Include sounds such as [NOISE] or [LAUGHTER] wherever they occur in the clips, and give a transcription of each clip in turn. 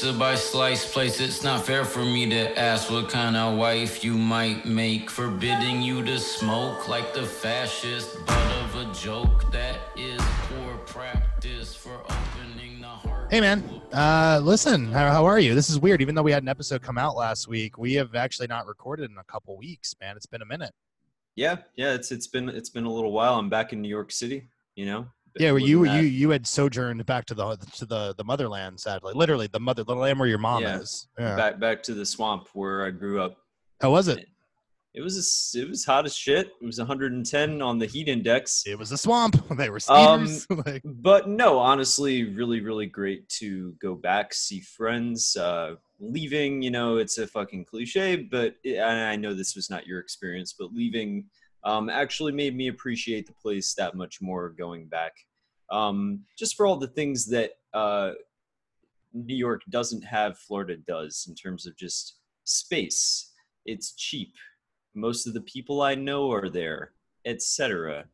pizza by slice place. It's not fair for me to ask what kind of wife you might make, forbidding you to smoke like the fascist butt of a joke. That is poor practice for opening the heart. Hey man, uh, listen, how, how are you? This is weird. Even though we had an episode come out last week, we have actually not recorded in a couple weeks. Man, it's been a minute. Yeah, yeah, it's it's been it's been a little while. I'm back in New York City. You know. Yeah, well, you that- you you had sojourned back to the to the the motherland. Sadly, literally the mother the land where your mom Yeah. is. Yeah. back back to the swamp where I grew up. How was it? It was a it was hot as shit. It was 110 on the heat index. It was a swamp. [LAUGHS] They were Um, [LAUGHS] like, But no, honestly, really, really great to go back, see friends. Uh, leaving, you know, it's a fucking cliche, but it, I know this was not your experience, but leaving um, actually made me appreciate the place that much more going back. Um, just for all the things that uh, New York doesn't have, Florida does in terms of just space. It's cheap. Most of the people I know are there, etc.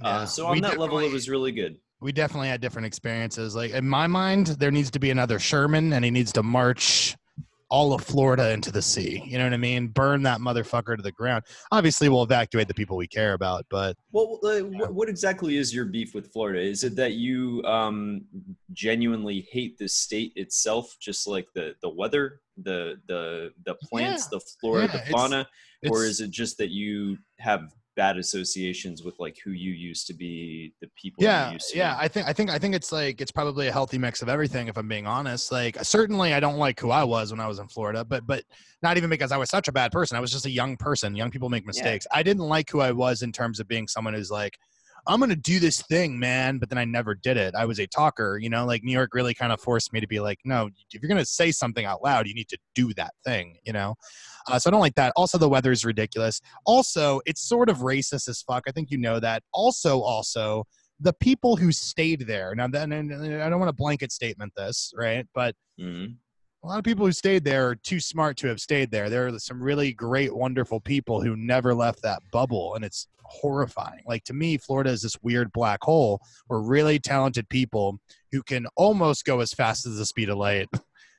yeah. Uh, so on that level, it was really good. we definitely had different experiences. Like in my mind, there needs to be another Sherman, and he needs to march all of Florida into the sea. You know what I mean? Burn that motherfucker to the ground. Obviously, we'll evacuate the people we care about, but Well, uh, what, what exactly is your beef with Florida? Is it that you um, genuinely hate the state itself, just like the the weather, the the the plants, the flora, Yeah, the it's- fauna, or is it just that you have bad associations with like who you used to be, the people? yeah you used to yeah know? i think i think i think it's like it's probably a healthy mix of everything if i'm being honest like certainly i don't like who i was when i was in florida but but not even because i was such a bad person i was just a young person young people make mistakes i didn't like who i was in terms of being someone who's like i'm gonna do this thing man but then i never did it. I was a talker you know like new york really kind of forced me to be like no if you're gonna say something out loud you need to do that thing you know? Uh, so i don't like that. Also the weather is ridiculous. Also it's sort of racist as fuck. I think you know that. Also also the people who stayed there now then i don't want to blanket statement this right? But Mhm. a lot of people who stayed there are too smart to have stayed there. There are some really great wonderful people who never left that bubble and it's horrifying like to me florida is this weird black hole where really talented people who can almost go as fast as the speed of light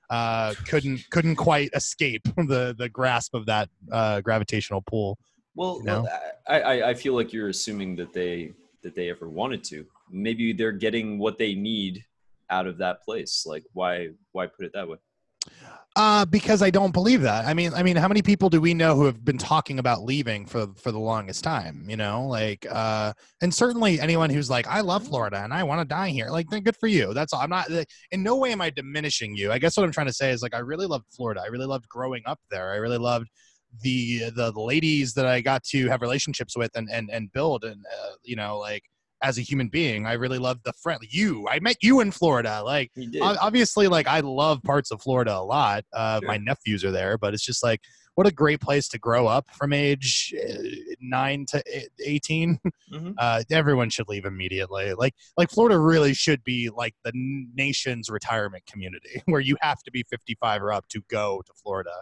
uh, couldn't couldn't quite escape [LAUGHS] the the grasp of that uh, gravitational pull Well, You know? I, I I feel like you're assuming that they that they ever wanted to. Maybe they're getting what they need out of that place. Like, why why put it that way? Uh, because I don't believe that. I mean, I mean, how many people do we know who have been talking about leaving for for the longest time? You know, like, uh, and certainly anyone who's like, I love Florida and I want to die here. Like, then good for you. That's all. I'm not. In no way am I diminishing you. I guess what I'm trying to say is like, I really loved Florida. I really loved growing up there. I really loved the the, the ladies that I got to have relationships with and and and build and uh, you know like as a human being. I really love the friend you. I met you in Florida. Like He did. ob- obviously like i love parts of florida a lot uh, Sure. my nephews are there but it's just like what a great place to grow up from age uh, 9 to e- 18 [LAUGHS] Mhm. uh, everyone should leave immediately like like florida really should be like the nation's retirement community [LAUGHS] where you have to be 55 or up to go to florida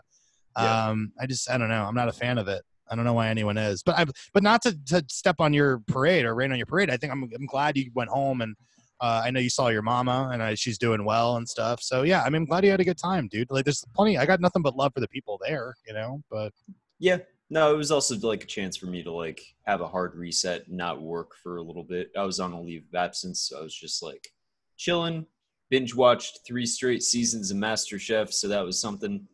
Yeah. um i just i don't know i'm not a fan of it I don't know why anyone is, but I, but not to, to step on your parade or rain on your parade. I think I'm, I'm glad you went home and uh, I know you saw your mama and I, she's doing well and stuff. So yeah, I mean, I'm glad you had a good time, dude. Like, there's plenty. I got nothing but love for the people there, you know. But Yeah. No, it was also like a chance for me to like have a hard reset, not work for a little bit. I was on a leave of absence, so I was just like chilling. Binge watched three straight seasons of Master Chef. so that was something,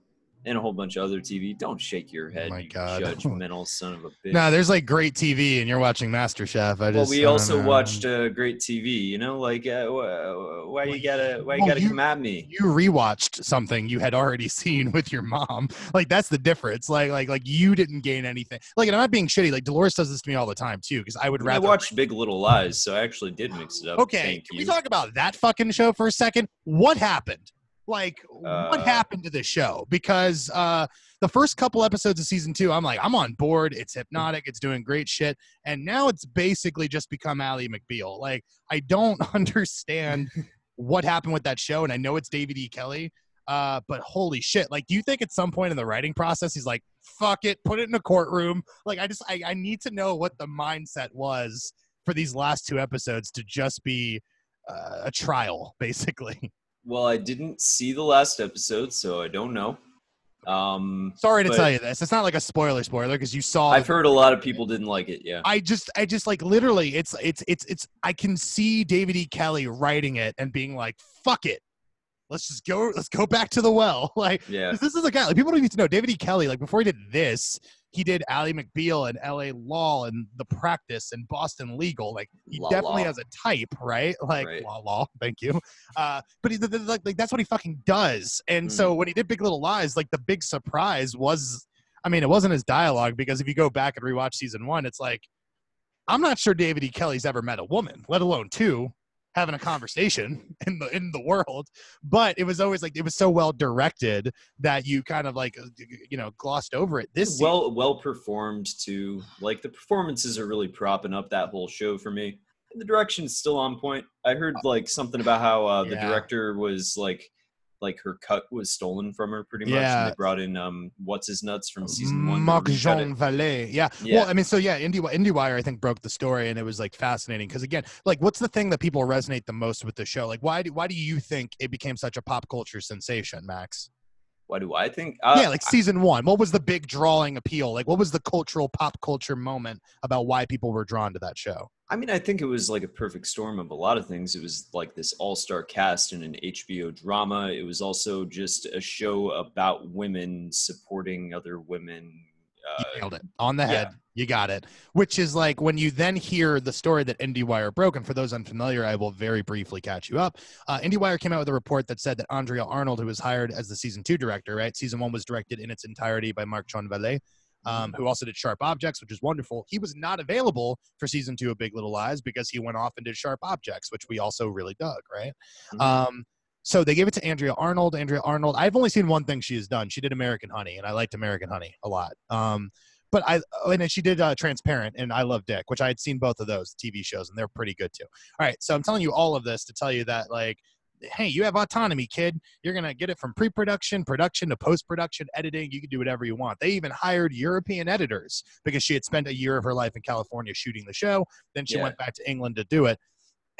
and a whole bunch of other TV. Don't shake your head, Oh my you God. [LAUGHS] judgmental son of a bitch. no, there's like great TV, and you're watching MasterChef. I just. well, we I also know. watched uh, great TV. You know, like uh, wh- why you gotta why you Well, gotta you- come at me? you rewatched something you had already [LAUGHS] seen with your mom. Like that's the difference. Like like like you didn't gain anything. Like and I'm not being shitty. Like Dolores does this to me all the time too. Because I would I rather watched Big Little Lies, so I actually did mix it up. Okay, Thank can you. we talk about that fucking show for a second? What happened? Like, what Uh, happened to the show? Because uh, the first couple episodes of season two, I'm like, I'm on board. It's hypnotic. It's doing great shit. And now it's basically just become Ally McBeal. Like, I don't [LAUGHS] understand what happened with that show. And I know it's David E. Kelley. Uh, but holy shit! Like, do you think at some point in the writing process he's like, "Fuck it, put it in a courtroom"? Like, I just, I, I need to know what the mindset was for these last two episodes to just be uh, a trial, [LAUGHS] basically. Well, I didn't see the last episode, so I don't know. Um, Sorry to tell you this. It's not like a spoiler spoiler because you saw. I've heard a lot of people didn't like it. Yeah. I just, I just like literally, it's, it's, it's, it's. I can see David E. Kelley writing it and being like, "Fuck it, let's just go, let's go back to the well." [LAUGHS] Like, Yeah. this is a guy. Like, people don't need to know David E. Kelley. Like, before he did this, he did Ally McBeal and L.A. Law and The Practice and Boston Legal. Like, he La definitely Law. has a type, right? [LAUGHS] Like, Right. law, law. Thank you. Uh, but he, like, like, that's what he fucking does. And Mm. so when he did Big Little Lies, like, the big surprise was, I mean, it wasn't his dialogue because if you go back and rewatch season one, it's like, I'm not sure David E. Kelley's ever met a woman, let alone two, having a conversation [LAUGHS] in the in the world. But it was always like it was so well directed that you kind of like uh, you know glossed over it. This season- well well performed too like the performances are really propping up that whole show for me the direction's still on point i heard like something about how uh, the Yeah. director was like like her cut was stolen from her pretty much Yeah. and they brought in um what's his nuts from season one Marc Jean. Vallée. Yeah. Yeah. Well, I mean, so yeah, Indie IndieWire I think broke the story, and it was like fascinating because again, like, what's the thing that people resonate the most with the show? Like, why do why do you think it became such a pop culture sensation, Max? Why do i think uh, yeah, like season one. What was the big drawing appeal? Like, what was the cultural pop culture moment about why people were drawn to that show? I mean, I think it was like a perfect storm of a lot of things. It was like this all star cast in an HBO drama. It was also just a show about women supporting other women. Uh, You nailed it on the yeah. head. You got it. Which is like when you then hear the story that IndieWire broke. And for those unfamiliar, I will very briefly catch you up. Uh, IndieWire came out with a report that said that Andrea Arnold, who was hired as the season two director, right? Season one was directed in its entirety by Marc John Vallée. Um, who also did Sharp Objects, which is wonderful. He was not available for season two of Big Little Lies because he went off and did Sharp Objects, which we also really dug, right? Mhm. Um, so they gave it to Andrea Arnold. Andrea Arnold, I've only seen one thing she has done. She did American Honey, and I liked American Honey a lot. Um, but I oh, and then she did uh, Transparent and I Love Dick, which I had seen both of those TV shows, and they're pretty good too. All right, so I'm telling you all of this to tell you that like. Hey, you have autonomy, kid. You're gonna get it from pre-production, production to post-production, editing. You can do whatever you want. They even hired European editors because she had spent a year of her life in California shooting the show. Then she Yeah. went back to England to do it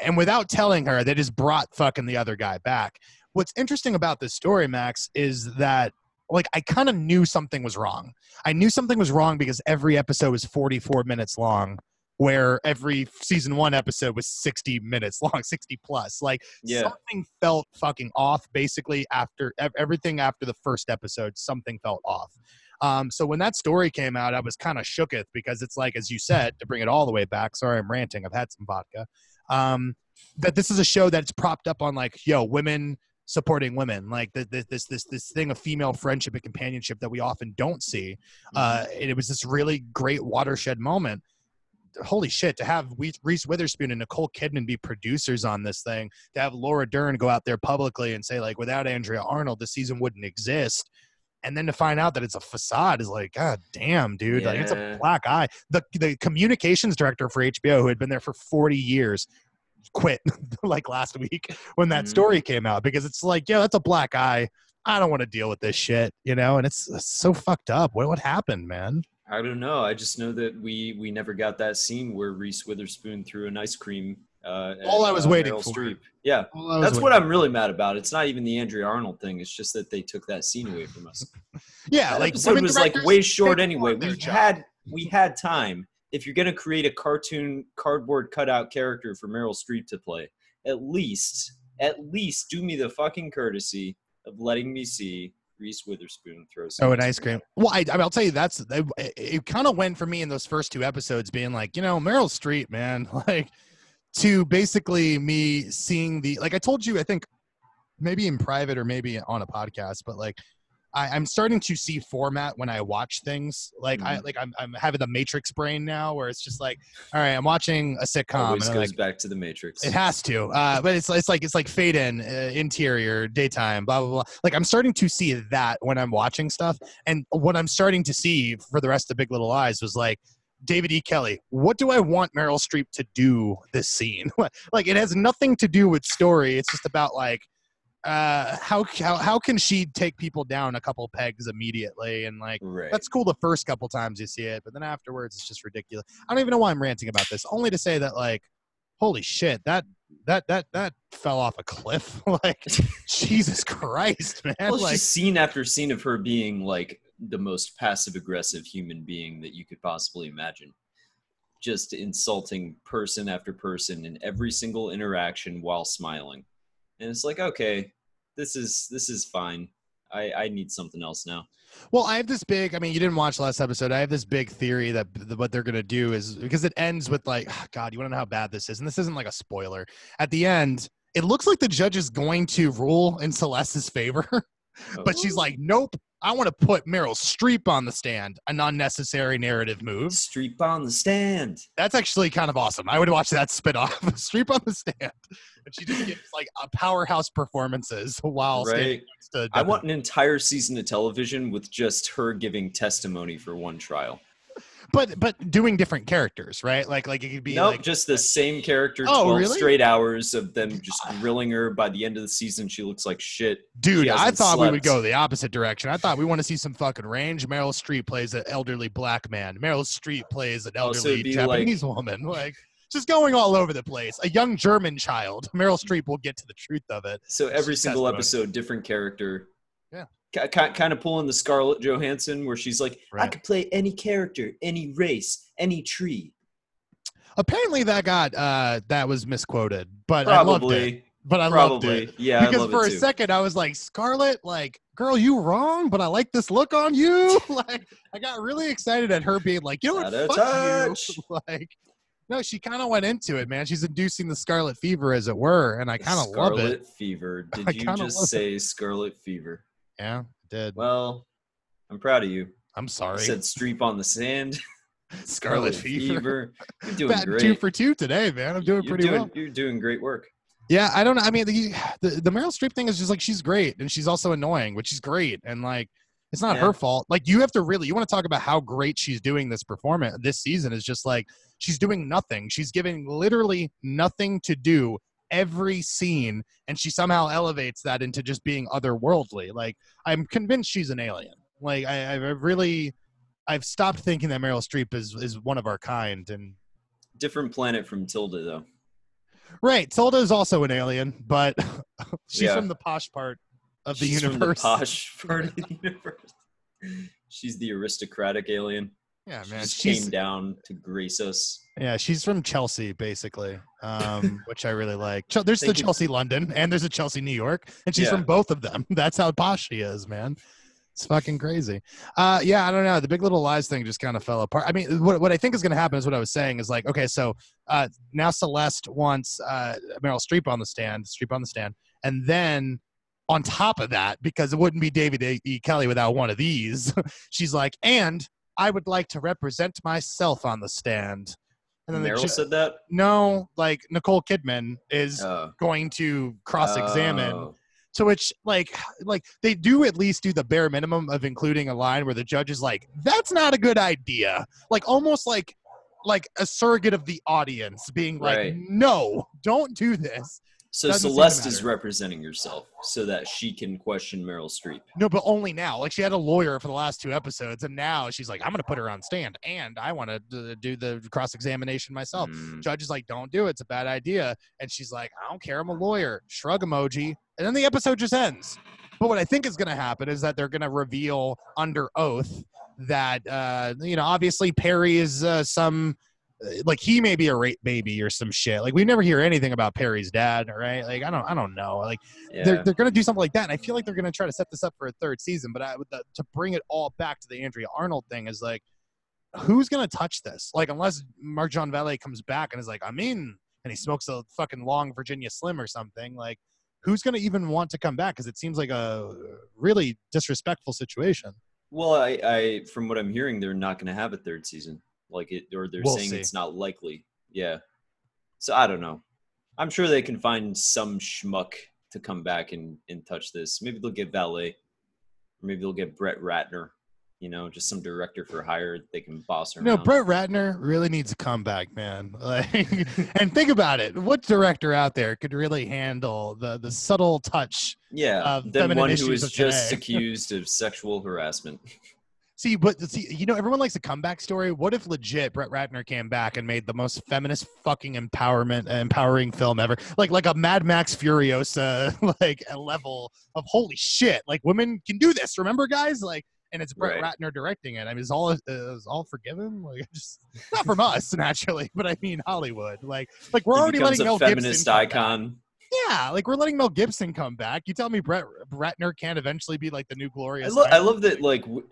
and without telling her, they just brought fucking the other guy back. What's interesting about this story, Max, is that like I kind of knew something was wrong. I knew something was wrong because every episode was 44 minutes long, where every season one episode was 60 minutes [LAUGHS] long, 60 plus. Like Yeah. something felt fucking off. Basically, after everything after the first episode, something felt off. Um, so when that story came out, I was kind of shooketh because it's like, as you said, to bring it all the way back. Sorry, I'm ranting. I've had some vodka. Um, that this is a show that's propped up on like, yo, women supporting women, like th- th- this this this thing of female friendship and companionship that we often don't see. Uh, and it was this really great watershed moment. Holy shit! To have Reese Witherspoon and Nicole Kidman be producers on this thing, to have Laura Dern go out there publicly and say like, without Andrea Arnold, the season wouldn't exist and then to find out that it's a facade is like, God damn, dude! Like it's a black eye. The the communications director for HBO, who had been there for forty years, quit [LAUGHS] like last week when that Mhm. story came out because it's like, yeah, that's a black eye. I don't want to deal with this shit, you know. And it's, it's so fucked up. What what happened, man? I don't know. I just know that we we never got that scene where Reese Witherspoon threw an ice cream. Uh, All at, I was uh, waiting Meryl for. Streep. Yeah, that's what I'm really mad about. It's not even the Andrea Arnold thing. It's just that they took that scene away from us. [LAUGHS] Yeah, that like episode women was like way short anyway. We job. had we had time. If you're gonna create a cartoon cardboard cutout character for Meryl Streep to play, at least at least do me the fucking courtesy of letting me see Reese Witherspoon throw some Oh, an ice cream. Well, I, I mean, I'll tell you, that's it, it kind of went for me in those first two episodes, being like, you know, Meryl Streep, man, [LAUGHS] like to basically me seeing the like I told you, I think maybe in private or maybe on a podcast, but like I, I'm starting to see format when I watch things. Like I like I'm I'm having the Matrix brain now, where it's just like, all right, I'm watching a sitcom, Always goes like, back to the Matrix. it has to, uh, but it's it's like it's like fade in, uh, interior, daytime, blah blah blah. Like I'm starting to see that when I'm watching stuff, and what I'm starting to see for the rest of Big Little Lies was like David E. Kelley. What do I want Meryl Streep to do this scene? [LAUGHS] like it has nothing to do with story. It's just about like uh how how how can she take people down a couple pegs immediately and like right. that's cool the first couple times you see it, but then afterwards it's just ridiculous. I don't even know why I'm ranting about this. Only to say that like, holy shit, that that that that fell off a cliff. [LAUGHS] like [LAUGHS] Jesus Christ, man! Well, like scene after scene of her being like the most passive aggressive human being that you could possibly imagine. Just insulting person after person in every single interaction while smiling. And it's like, okay, this is this is fine. I, I need something else now. Well, I have this big. I mean, you didn't watch last episode. I have this big theory that th- what they're gonna do is because it ends with like, ah, God, you want to know how bad this is, and this isn't like a spoiler. At the end, it looks like the judge is going to rule in Celeste's favor, [LAUGHS] but she's Oh. like, Nope, I want to put Meryl Streep on the stand. An unnecessary narrative move. Streep on the stand. That's actually kind of awesome. I would watch that spit off. [LAUGHS] Streep on the stand, and she just gives like a powerhouse performances while Right. I want an entire season of television with just her giving testimony for one trial. But but doing different characters, right? Like like it could be nope, like just the same character. Oh, 12 really? straight hours of them just ah. grilling her. By the end of the season, she looks like shit. Dude, I thought we would go the opposite direction. I thought we want to see some fucking range. Meryl Streep plays an elderly black man. Meryl Streep plays an elderly it'd like- Japanese woman. [LAUGHS] Like just going all over the place. A young German child. [LAUGHS] Meryl Streep will get to the truth of it. So every She's single testimony. episode, different character. Kind of pulling the Scarlett Johansson, where she's like, I could play any character, any race, any tree. Apparently that got uh that was misquoted, but I loved it. But I loved it. Yeah, I because for a too. second I was like, Scarlett, like, girl, you wrong, but I like this look on you. [LAUGHS] like, I got really excited at her being like, you know what, Out of fuck touch. you. [LAUGHS] like, no, she kind of went into it, man. She's inducing the scarlet fever, as it were, and I kind of love it. Scarlet. Fever. [LAUGHS] Did you just love it. say Scarlet Fever? Yeah, I did. Well, I'm proud of you. I'm You sorry. said Streep on the Sand. [LAUGHS] Scarlet fever. You're doing Batting great. two for two today, man. I'm doing you're pretty doing, well. You're doing great work. Yeah, I don't know. I mean, the, the the Meryl Streep thing is just like she's great, and she's also annoying, which is great, and like it's not Yeah. her fault. Like you have to really, you want to talk about how great she's doing this performance this season is just like she's doing nothing. She's giving literally nothing to do every scene, and she somehow elevates that into just being otherworldly. Like I'm convinced she's an alien. Like I, I really, I've stopped thinking that Meryl Streep is is one of our kind, and Different planet from Tilda, though. Right. Tilda is also an alien, but [LAUGHS] she's Yeah. from the posh part of the She's universe. From the posh [LAUGHS] part of the universe. She's the aristocratic alien. yeah, man. She's came down to grace us. Yeah, she's from Chelsea, basically, um, [LAUGHS] which I really like. There's the. Chelsea London, and there's a Chelsea New York, and she's Yeah. from both of them. [LAUGHS] That's how posh she is, man. It's fucking crazy. Uh, yeah, I don't know. The Big Little Lies thing just kind of fell apart. I mean, what, what I think is going to happen is what I was saying is like, okay, so uh, now Celeste wants uh, Meryl Streep on the stand, Streep on the stand, and then on top of that, because it wouldn't be David A. E. Kelley without one of these, [LAUGHS] she's like, and I would like to represent myself on the stand. And then the Meryl ju- said that. no, like Nicole Kidman is Oh. going to cross-examine Oh. to which like like they do at least do the bare minimum of including a line where the judge is like that's not a good idea like almost like like a surrogate of the audience being like Right. no don't do this So Doesn't Celeste is representing herself so that she can question Meryl Streep. no but only now. Like she had a lawyer for the last two episodes and now she's like i'm gonna put her on stand and i want to do the cross-examination myself. Mm. judge is like don't do it. It's a bad idea. And she's like i don't care. I'm a lawyer. Shrug emoji. And then the episode just ends. But what i think is going to happen is that they're going to reveal under oath that uh you know obviously perry is uh, some Uh, like he may be a rape baby or some shit. Like we never hear anything about perry's dad right? Like i don't i don't know. Like Yeah. they're, they're going to do something like that and i feel like they're going to try to set this up for a third season but I, the, to bring it all back to the andrea arnold thing is like who's going to touch this? Like unless mark john Vallée comes back and is like i'm in and he smokes a fucking long virginia slim or something like who's going to even want to come back? Because it seems like a really disrespectful situation. Well, I, I from what I'm hearing, they're not going to have a third season. Like it, or they're We'll saying see. it's not likely. Yeah. So I don't know. I'm sure they can find some schmuck to come back and, and touch this. Maybe they'll get Vallée, or maybe they'll get Brett Ratner. You know, just some director for hire they can boss around. no brett ratner really needs a comeback man [LAUGHS] like and think about it what director out there could really handle the the subtle touch yeah, than feminine one who was just [LAUGHS] accused of sexual harassment. [LAUGHS] See, but see, you know, everyone likes a comeback story. What if legit Brett Ratner came back and made the most feminist fucking empowerment, empowering film ever? Like, like a Mad Max Furiosa, [LAUGHS] like a level of holy shit! Like women can do this. Remember, guys? Like, and it's Brett Right. Ratner directing it. I mean, it's all it's all forgiven? Like, [LAUGHS] just not from us [LAUGHS] naturally, but I mean Hollywood. Like, like we're He already letting a Mel feminist Gibson icon. Yeah, like we're letting Mel Gibson come back. You tell me Brett Ratner can't eventually be like the new I, glorious. lo- I love that, like, w-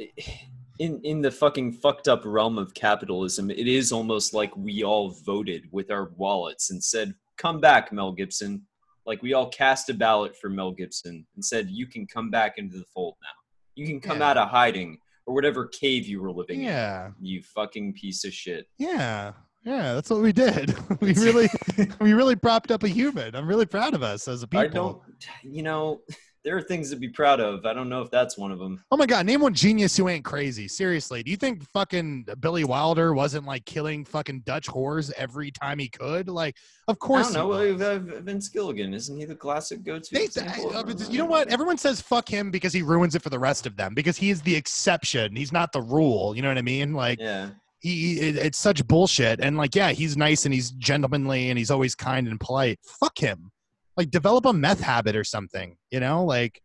in in the fucking fucked up realm of capitalism, it is almost like we all voted with our wallets and said, "Come back, Mel Gibson." Like we all cast a ballot for Mel Gibson and said, "You can come back into the fold now. You can come Yeah. out of hiding or whatever cave you were living in." Yeah, You fucking piece of shit. yeah, yeah. That's what we did. [LAUGHS] we really, [LAUGHS] [LAUGHS] we really propped up a human. I'm really proud of us as a people. I don't, you know, there are things to be proud of. I don't know if that's one of them. Oh my god, name one genius who ain't crazy. Seriously, do you think fucking Billy Wilder wasn't like killing fucking Dutch whores every time he could? Like, of I course. don't know. he was. uh, uh, Vince Gilligan, isn't he the classic go-to? They, example of- but you know what? Everyone says fuck him because he ruins it for the rest of them. Because he is the exception. He's not the rule. You know what I mean? Like Yeah. He, it, it's such bullshit. And like, yeah, he's nice and he's gentlemanly and he's always kind and polite. Fuck him. Like, develop a meth habit or something. You know, like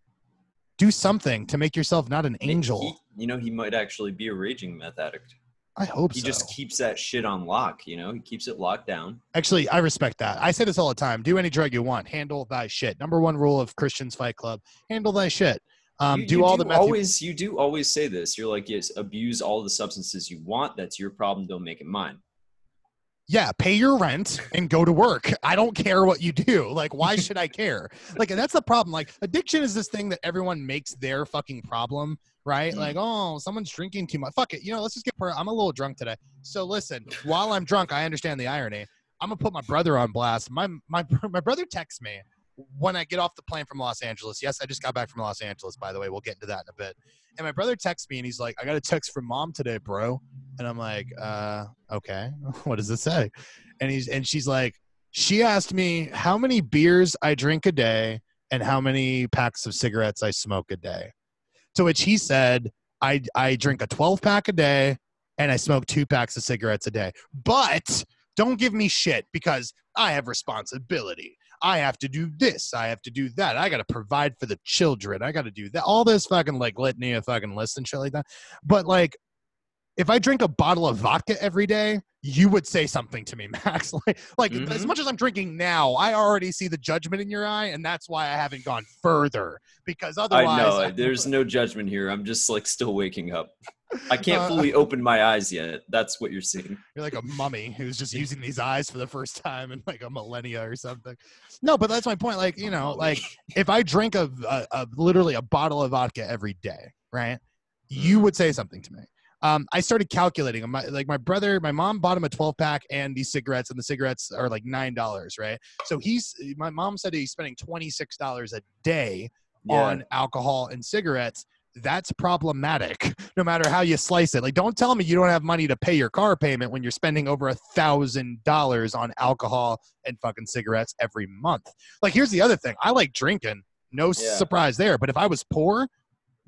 do something to make yourself not an angel. he- you know, he might actually be a raging meth addict. I hope He so. just keeps that shit on lock. You know, he keeps it locked down. Actually, I respect that. I say this all the time. Do any drug you want. Handle thy shit. Number one rule of Christians Fight Club: handle thy shit. Um, you, do you all the meth. you- always you do always say this. You're like, yes, abuse all the substances you want. That's your problem. Don't make it mine. yeah, pay your rent and go to work. I don't care what you do. Like, why should I care? [LAUGHS] Like, that's the problem. Like, addiction is this thing that everyone makes their fucking problem, right? Mhm. Like, oh, someone's drinking too much. Fuck it. You know, let's just get. Per- I'm a little drunk today. So listen, while I'm drunk, I understand the irony. I'm gonna put my brother on blast. My my [LAUGHS] my brother texts me when I get off the plane from Los Angeles. Yes, I just got back from Los Angeles, by the way. We'll get into that in a bit. And my brother texts me and he's like, I got a text from mom today, bro. And I'm like, uh, okay. [LAUGHS] what does it say? And he's and she's like, she asked me how many beers I drink a day and how many packs of cigarettes I smoke a day. To which he said, I I drink a 12 pack a day and I smoke two packs of cigarettes a day. But don't give me shit because I have responsibility. I have to do this. I have to do that. I got to provide for the children. I got to do that. All this fucking like litany of fucking lists and shit like that. But like, if I drink a bottle of vodka every day, you would say something to me, [LAUGHS] Max. like, like as Mhm. much as I'm drinking now, I already see the judgment in your eye, and that's why I haven't gone further. Because otherwise, I know. There's no judgment here. I'm just like still waking up. I can't Uh, fully open my eyes yet. That's what you're seeing. You're like a mummy who's just [LAUGHS] using these eyes for the first time in like a millennia or something. No, but that's my point. Like, you know, like if I drink a, a, a literally a bottle of vodka every day, right? You would say something to me. Um, I started calculating. My, like my brother, my mom bought him a 12 pack and these cigarettes, and the cigarettes are like nine dollars, right? So he's my mom said he's spending twenty six dollars a day Yeah. on alcohol and cigarettes, that's problematic [LAUGHS] no matter how you slice it. Like, don't tell me you don't have money to pay your car payment when you're spending over a thousand dollars on alcohol and fucking cigarettes every month. Like, here's the other thing I like drinking, no Yeah. surprise there. But if I was poor,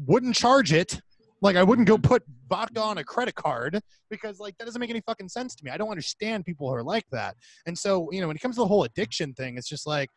wouldn't charge it. Like, I wouldn't go mm-hmm. put vodka on a credit card because, like, that doesn't make any fucking sense to me. I don't understand people who are like that. And so, you know, when it comes to the whole addiction thing, it's just like,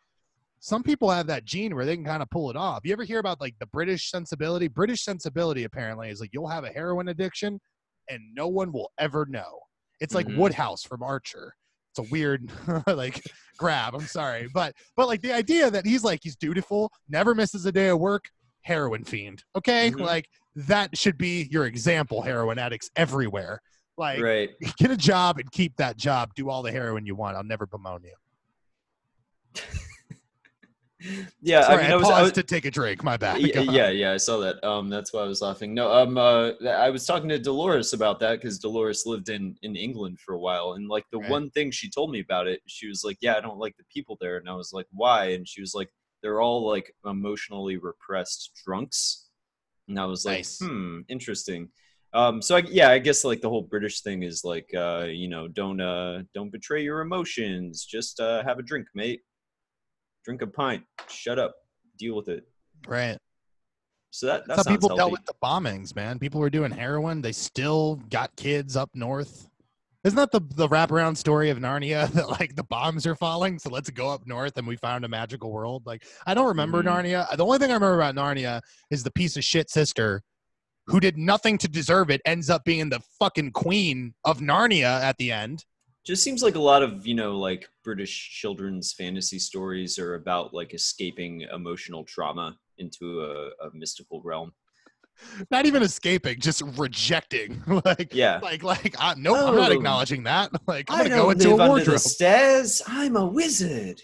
some people have that gene where they can kind of pull it off. You ever hear about like the British sensibility? British sensibility apparently is like you'll have a heroin addiction and no one will ever know. It's like Mhm. Woodhouse from Archer. It's a weird [LAUGHS] like grab. I'm sorry, but but like the idea that he's like he's dutiful, never misses a day of work, heroin fiend. Okay, Mhm. like that should be your example. Heroin addicts everywhere. Like right. [LAUGHS] get a job and keep that job. Do all the heroin you want. I'll never bemoan you. [LAUGHS] Yeah. Sorry, I mean, I, I was, I was to take a drink. My bad. yeah, yeah, yeah, I saw that. Um, that's why I was laughing. No, um, uh, I was talking to Dolores about that because Dolores lived in in England for a while, and like the Right. one thing she told me about it, she was like, "Yeah, I don't like the people there," and I was like, "Why?" And she was like, "They're all like emotionally repressed drunks," and I was like, Nice. "Hmm, interesting." Um, so I, yeah, I guess like the whole British thing is like, uh, you know, don't uh, don't betray your emotions. Just uh, have a drink, mate. Drink a pint. Shut up. Deal with it. Right. So that that That's how people dealt with the bombings, man. People were doing heroin. They still got kids up north. Isn't that the the wraparound story of Narnia [LAUGHS] that like the bombs are falling, so let's go up north and we found a magical world? Like I don't remember Mhm. Narnia. The only thing I remember about Narnia is the piece of shit sister who did nothing to deserve it ends up being the fucking queen of Narnia at the end. Just seems like a lot of you know like British children's fantasy stories are about like escaping emotional trauma into a, a mystical realm. Not even escaping, just rejecting. [LAUGHS] like Yeah. like like I, nope, I'm not acknowledging that. [LAUGHS] Like I'm I gonna don't go into a wardrobe. stairs. I'm a wizard.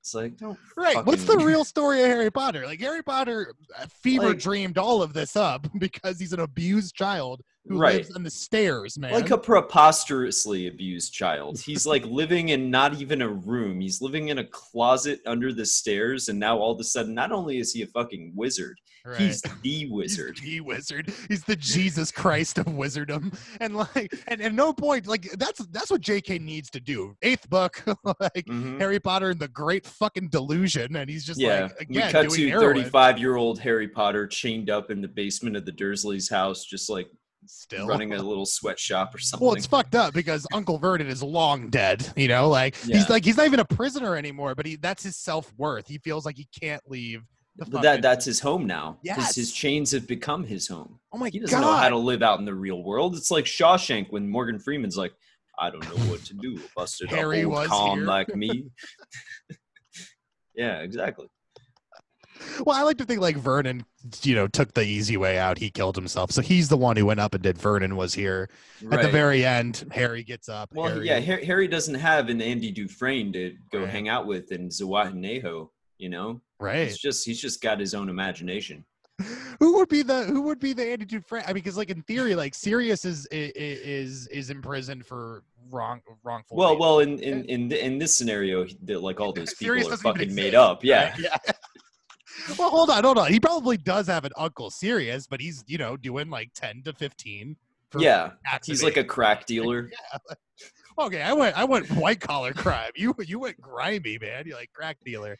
It's like don't Right. What's the [LAUGHS] real story of Harry Potter? Like Harry Potter uh, fever Like- dreamed all of this up because he's an abused child who Right. lives on the stairs, man. like a preposterously abused child. He's [LAUGHS] like living in not even a room. He's living in a closet under the stairs, and now all of a sudden, not only is he a fucking wizard, Right. he's the [LAUGHS] He's wizard. the wizard. He's the Jesus Christ of wizardom, and like, and at no point, like that's that's what J.K. needs to do. Eighth book, [LAUGHS] like Mhm. Harry Potter and the Great Fucking Delusion, and he's just Yeah, like we cut doing to 35 year old Harry Potter chained up in the basement of the Dursleys' house, just like still running a little sweatshop or something. Well, it's fucked up because Uncle Vernon is long dead. You know, like Yeah. he's like he's not even a prisoner anymore, but he that's his self worth. He feels like he can't leave. The But that that's his home now. Because his chains have become his home. oh my god, He doesn't god. know how to live out in the real world. It's like Shawshank when Morgan Freeman's like, I don't know what to do. Busted Harry a was calm here." like [LAUGHS] me. [LAUGHS] yeah, exactly. Well, I like to think like Vernon, you know, took the easy way out. He killed himself, so he's the one who went up and did. Vernon was here at the very end. Harry gets up. well, Harry, yeah, Harry, doesn't have an Andy Dufresne to go Right. hang out with in Zihuatanejo, you know? right. It's just he's just got his own imagination. [LAUGHS] who would be the who would be the Andy Dufresne? I mean, because like in theory, like Sirius is is is imprisoned for wrong wrongful. Well, rape. well, in in in, in this scenario, like all those [LAUGHS] people Sirius are fucking made up. Yeah, right? [LAUGHS] yeah. Well, hold on, hold on. He probably does have an uncle Sirius, but he's you know doing like ten to fifteen. For yeah. He's like a crack dealer. [LAUGHS] Okay, I went I went white collar crime. You you went grimy, man. You like crack dealer.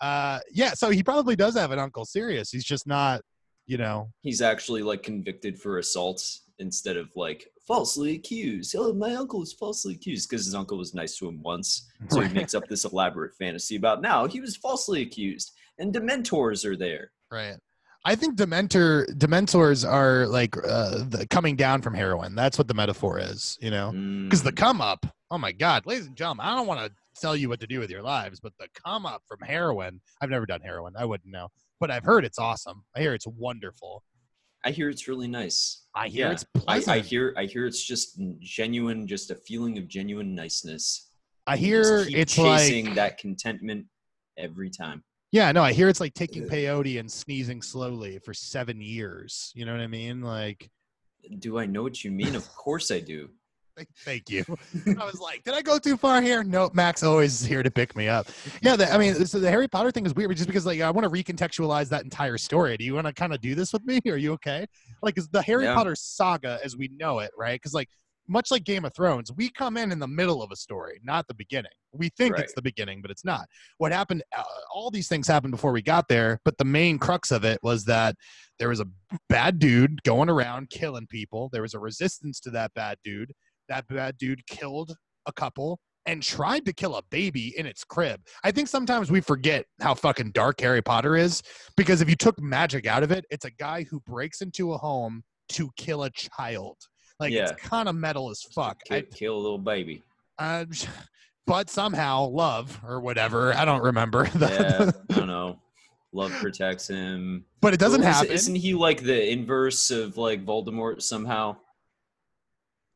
Uh, yeah. So he probably does have an uncle Sirius. He's just not, you know. He's actually like convicted for assault instead of like falsely accused. Oh, my uncle was falsely accused because his uncle was nice to him once. So he makes up this elaborate fantasy about now he was falsely accused and Dementors are there. Right. I think Dementor Dementors are like uh, the, coming down from heroin. That's what the metaphor is, you know. Because the Mm, come up, oh my God, ladies and gentlemen, I don't want to tell you what to do with your lives, but the come up from heroin, I've never done heroin. I wouldn't know. But I've heard it's awesome. I hear it's wonderful. I hear it's really nice. I hear Yeah, it's I, pleasant. I hear I hear it's just genuine, just a feeling of genuine niceness. I hear it's chasing like that contentment every time. Yeah, no, I hear it's like taking peyote and sneezing slowly for seven years. You know what I mean? Like, Do I know what you mean? Of course I do. [LAUGHS] thank you. I was like, did I go too far here? Nope. Max always is here to pick me up. Yeah, the, I mean, so the Harry Potter thing is weird, just because like I want to recontextualize that entire story. Do you want to kind of do this with me? Are you okay? Like, is the Harry Yeah. Potter saga as we know it, right? Because like much like Game of Thrones, we come in in the middle of a story, not the beginning. We think it's the beginning, but it's not. What happened? Uh, all these things happened before we got there, but the main crux of it was that there was a bad dude going around killing people. There was a resistance to that bad dude. That bad dude killed a couple and tried to kill a baby in its crib. I think sometimes we forget how fucking dark Harry Potter is because if you took magic out of it, it's a guy who breaks into a home to kill a child. Like Yeah. it's kind of metal as fuck. Kill, I, kill a little baby. uh, but somehow love or whatever. I don't remember. [LAUGHS] Yeah, I don't know. [LAUGHS] Love protects him. but it doesn't Or happen. Isn't he like the inverse of like Voldemort somehow?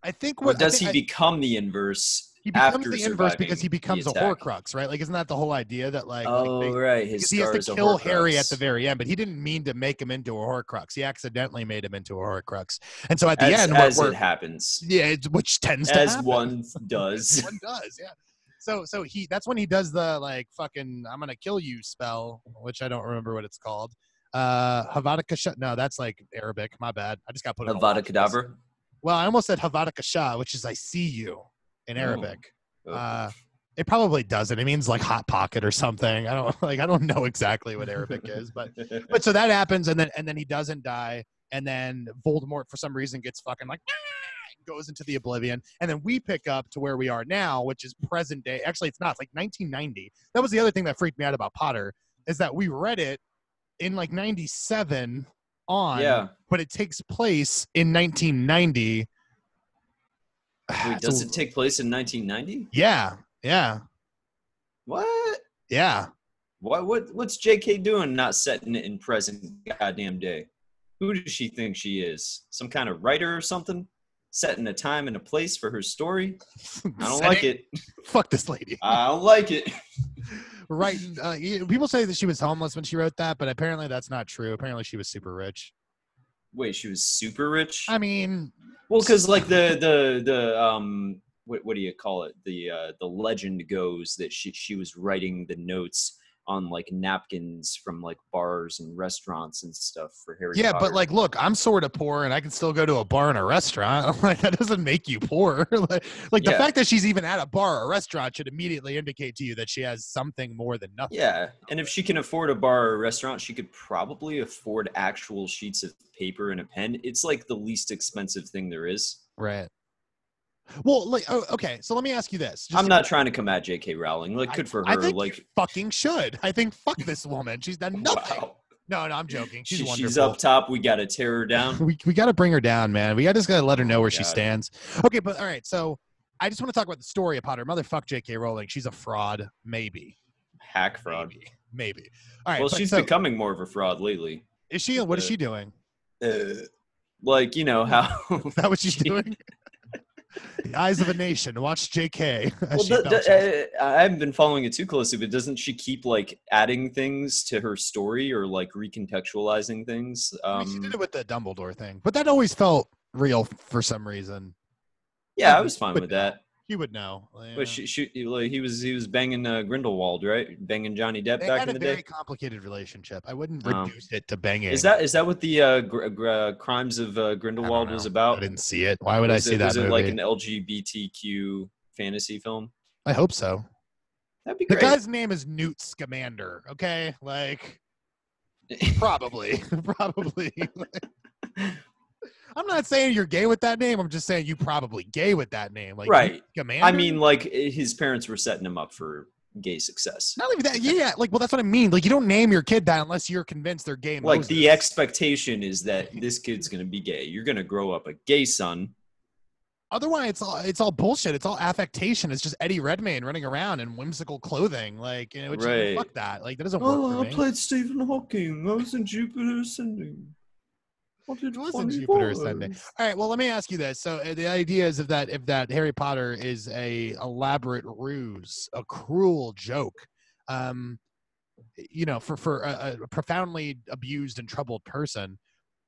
I think Or what I does think- he I- become the inverse? He becomes the inverse because he becomes a? Horcrux, right? Like, isn't that the whole idea that like, like, Oh they- right, his he has to kill Harry at the very end, but he didn't mean to make him into a Horcrux. He accidentally made him into a Horcrux, and so at the as, end, as what it happens, yeah, which tends to as happen. one [LAUGHS] does. one does, yeah. So, so he that's when he does the like fucking I'm gonna kill you spell, which I don't remember what it's called. Uh, Havada Kasha. No, that's like Arabic. My bad. I just got put. in a Avada watch Well, I almost said Havada Kasha, which is I see you in. Arabic. Oh. Uh, It probably doesn't. It means like hot pocket or something. I don't [LAUGHS] like. I don't know exactly what Arabic is, but [LAUGHS] but so that happens, and then and then he doesn't die, and then Voldemort for some reason gets fucking like "Ah!" goes into the oblivion, and then we pick up to where we are now, which is present day. Actually, it's not. It's like 1990. That was the other thing that freaked me out about Potter is that we read it in like 97 on, yeah. but it takes place in 1990. [SIGHS] Wait, does it take place in 1990? Yeah, yeah, What? yeah. What? What? What's J.K. doing? Not setting it in present goddamn day. Who does she think she is? Some kind of writer or something? Setting a time and a place for her story? I don't like it. [LAUGHS] Fuck this lady. I don't like it. [LAUGHS] right. Uh, people say that she was homeless when she wrote that, but apparently that's not true. Apparently she was super rich. Wait, she was super rich. I mean, Well, because like the the the um what what do you call it? The uh the legend goes that she she was writing the notes on like napkins from like bars and restaurants and stuff for Harry. yeah, Potter. but like, look, I'm sort of poor, and I can still go to a bar and a restaurant. [LAUGHS] like, that doesn't make you poor. [LAUGHS] like, like the fact that she's even at a bar or a restaurant should immediately indicate to you that she has something more than nothing. yeah, and if she can afford a bar or a restaurant, she could probably afford actual sheets of paper and a pen. It's like the least expensive thing there is. Right. Well, like, oh, okay. So let me ask you this. Just I'm not trying to come at J.K. Rowling. Like, I- good for I her. think like, you fucking should. I think fuck this woman. She's done [LAUGHS] nothing. wow, No, no, I'm joking. She's She- wonderful. she's up top. We got to tear her down. [LAUGHS] we we got to bring her down, man. We got just got to let her know Oh, where she stands. Okay, but all right. So I just want to talk about the story of Potter. Motherfuck J.K. Rowling. She's a fraud. Maybe. Hack fraud. Maybe. Maybe. All right. well, but she's so, becoming more of a fraud lately. Is she? What is uh, she doing? Uh, like you know how. [LAUGHS] Is that what she's she- doing? The eyes of a nation. Watch J.K. [LAUGHS] well, the- the- uh, I haven't been following it too closely, but doesn't she keep like adding things to her story or like recontextualizing things? I mean, she Um, did it with the Dumbledore thing, but that always felt real for some reason. yeah, I was fine with that. You would know. Yeah. But she, she, he was he was banging uh, Grindelwald, right? Banging Johnny Depp they back had in a the very day. complicated relationship. I wouldn't Oh. reduce it to banging. Is that is that what the uh, gr- gr- uh, crimes of uh, Grindelwald was about? I didn't see it. Why would I was see it, that Was it like an LGBTQ fantasy film? I hope so. That'd be The guy's name is Newt Scamander. Okay, like [LAUGHS] probably, [LAUGHS] probably. [LAUGHS] I'm not saying you're gay with that name. I'm just saying you probably gay with that name. Like Right. Scamander. I mean, like his parents were setting him up for gay success. not even that. Yeah, like well, that's what I mean. Like you don't name your kid that unless you're convinced they're gay. Like the expectation is that this kid's gonna be gay. You're gonna grow up a gay son. Otherwise, it's all it's all bullshit. It's all affectation. It's just Eddie Redmayne running around in whimsical clothing. Like you know, which Right. fuck that. Like that doesn't work Oh, for me. played Stephen Hawking. I was in Jupiter Ascending. Did It was Jupiter Ascending. All right. Well, let me ask you this. So uh, the idea is if that if that Harry Potter is a elaborate ruse, a cruel joke, um, you know, for for a, a profoundly abused and troubled person,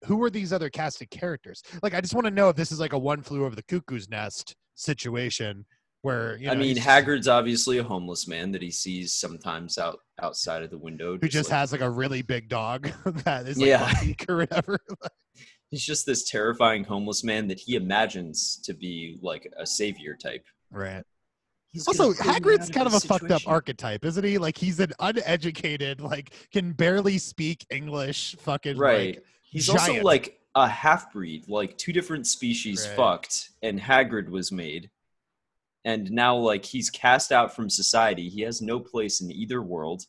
who are these other casted characters? Like, I just want to know if this is like a one flew over the cuckoo's nest situation where you know I mean, he's- Hagrid's obviously a homeless man that he sees sometimes out outside of the window. who just like- has like a really big dog [LAUGHS] that is like Yeah. Bucky or whatever. [LAUGHS] he's just this terrifying homeless man that he imagines to be like a savior type. right. He's Also, gonna pull me out Hagrid's kind of a this fucked up archetype, isn't he? Like he's an uneducated, like can barely speak English, fucking Right. Like, He's also like a half breed, like two different species Right. fucked, and Hagrid was made. And now, like, he's cast out from society. He has no place in either world.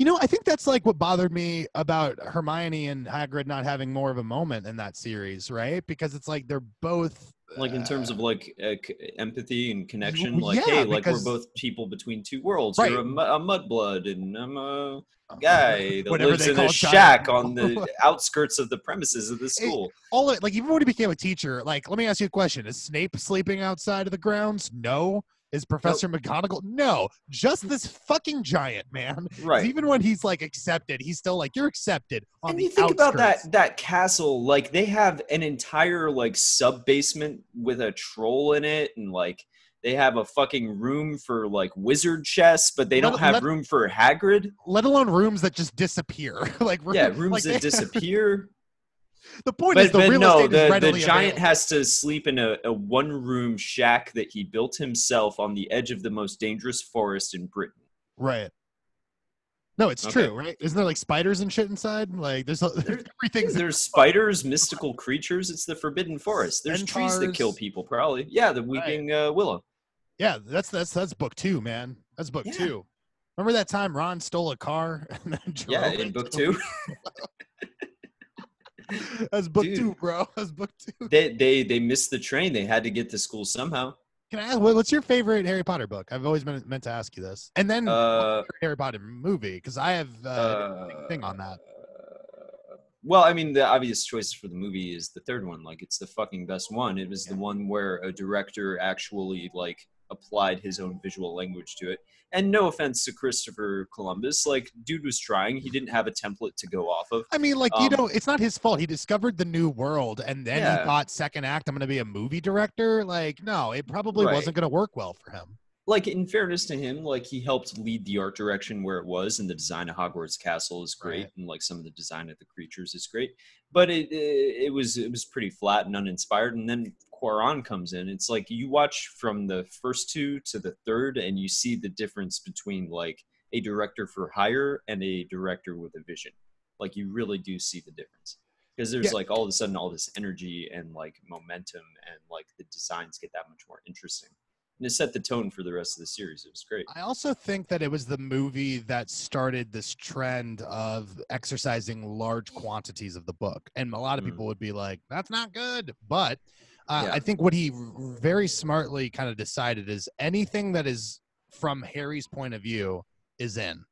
You know, I think that's like what bothered me about Hermione and Hagrid not having more of a moment in that series, right? Because it's like they're both Like, in terms uh, of like uh, empathy and connection, like, yeah, hey, like, we're both people between two worlds. Right. You're a, a mudblood, and I'm a guy that Whatever lives they in a shack on the [LAUGHS] outskirts of the premises of the school. all it, like even when he became a teacher, like let me ask you a question: Is Snape sleeping outside of the grounds? No. Is Professor McGonagall? No. Just this fucking giant man. Right. Even when he's like accepted, he's still like you're accepted on and you think about that that castle like they have an entire like sub basement with a troll in it and like they have a fucking room for like wizard chess but they Let- don't have let- room for hagrid let alone rooms that just disappear. [LAUGHS] like yeah rooms like, that [LAUGHS] disappear The point But, is the real no, estate is the, the giant available. has to sleep in a, a one room shack that he built himself on the edge of the most dangerous forest in Britain. Right. No, it's Okay. true, right? Isn't there like spiders and shit inside? Like there's, [LAUGHS] there's everything's There's spiders, mystical creatures. It's the forbidden forest. There's trees that kill people, probably. Yeah, the Right. weeping uh, willow. Yeah, that's that's that's book two, man. That's book Yeah. two. Remember that time Ron stole a car [LAUGHS] and then drove Yeah, in book two. [LAUGHS] [LAUGHS] That's book Dude. two, bro. [LAUGHS] That's book two. they they they missed the train. They had to get to school somehow. Can I ask what's your favorite Harry Potter book? I've always been meant to ask you this. And then Uh, Harry Potter movie because I have uh, uh, thing on that. Well, I mean, the obvious choice for the movie is the third one. Like, it's the fucking best one. It was the one where a director actually like applied his own visual language to it. And no offense to Christopher Columbus, like, dude was trying. He didn't have a template to go off of. I mean, like you Um, know, it's not his fault. He discovered the new world, and then Yeah. he thought second act, I'm going to be a movie director. Like, no, it probably Right. wasn't going to work well for him. like in fairness to him like he helped lead the art direction where it was and the design of hogwarts castle is great Right. and like some of the design of the creatures is great but it, it it was it was pretty flat and uninspired and then Cuarón comes in it's like you watch from the first two to the third and you see the difference between like a director for hire and a director with a vision like you really do see the difference because there's Yeah. like all of a sudden all this energy and like momentum and like the designs get that much more interesting and it set the tone for the rest of the series. It was great. I also think that it was the movie that started this trend of exercising large quantities of the book. And a lot of Mm. people would be like, that's not good. But uh, Yeah. I think what he very smartly kind of decided is anything that is from Harry's point of view is in,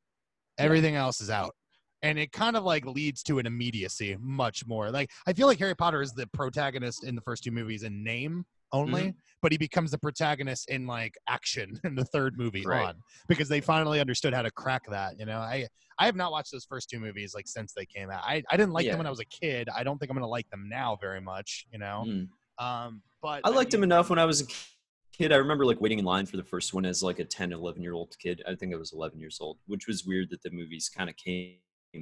everything else is out. And it kind of like leads to an immediacy much more. Like, I feel like Harry Potter is the protagonist in the first two movies in name only, Mm-hmm. but he becomes the protagonist in like action [LAUGHS] in the third movie Right. on because they finally understood how to crack that. You know, I I have not watched those first two movies like since they came out. I, I didn't like Yeah. them when I was a kid. I don't think I'm gonna like them now very much. You know, Mm. Um, but I liked him mean, enough when I was a kid. I remember like waiting in line for the first one as like a 10, 11 year old kid. I think I was 11 years old, which was weird that the movies kind of came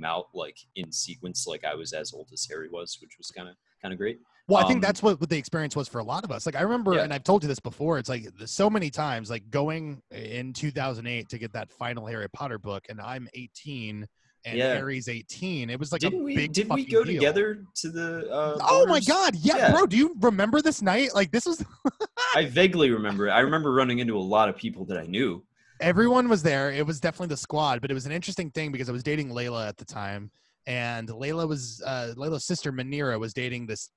out like in sequence. Like I was as old as Harry was, which was kind of kind of great. Well, I think Um, that's what, what the experience was for a lot of us. Like I remember, Yeah. and I've told you this before. It's like so many times, like going in 2008 to get that final Harry Potter book, and I'm 18 and Yeah. Harry's 18. It was like didn't a we? big. Did we go deal. together to the? Uh, Oh my god, yeah, Yeah. bro. Do you remember this night? Like this was [LAUGHS] I vaguely remember. it. I remember running into a lot of people that I knew. everyone was there. It was definitely the squad, but it was an interesting thing because I was dating Layla at the time, and Layla was uh, Layla's sister Manira was dating this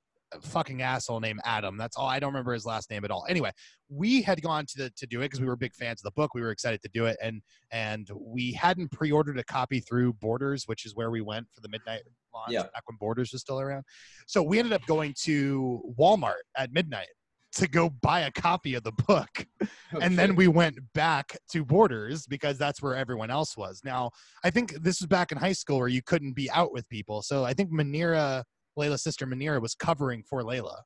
fucking asshole named Adam. That's all. I don't remember his last name at all. Anyway, we had gone to the, to do it because we were big fans of the book. We were excited to do it, and and we hadn't pre-ordered a copy through Borders, which is where we went for the midnight launch Yeah. back when Borders was still around. So we ended up going to Walmart at midnight to go buy a copy of the book [LAUGHS] oh, and then we went back to Borders because that's where everyone else was. Now, I think this was back in high school where you couldn't be out with people. So I think Manira, Layla's sister Manira, was covering for Layla.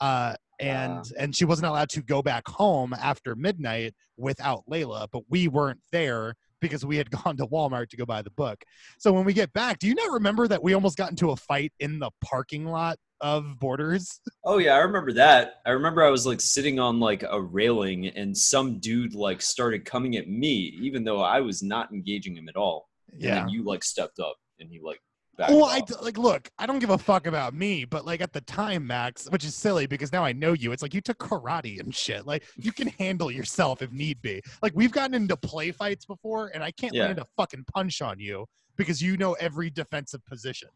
Uh, and Ah. and she wasn't allowed to go back home after midnight without Layla, but we weren't there because we had [LAUGHS] gone to Walmart to go buy the book. So when we get back, do you not remember that we almost got into a fight in the parking lot of Borders? [LAUGHS] Oh yeah, I remember that. I remember I was like sitting on like a railing and some dude like started coming at me even though I was not engaging him at all. And then you like stepped up and he like Well, I like look. I don't give a fuck about me, but like at the time, Max, which is silly because now I know you. It's like you took karate and shit. Like you can [LAUGHS] handle yourself if need be. Like we've gotten into play fights before, and I can't Yeah. land a fucking punch on you because you know every defensive position.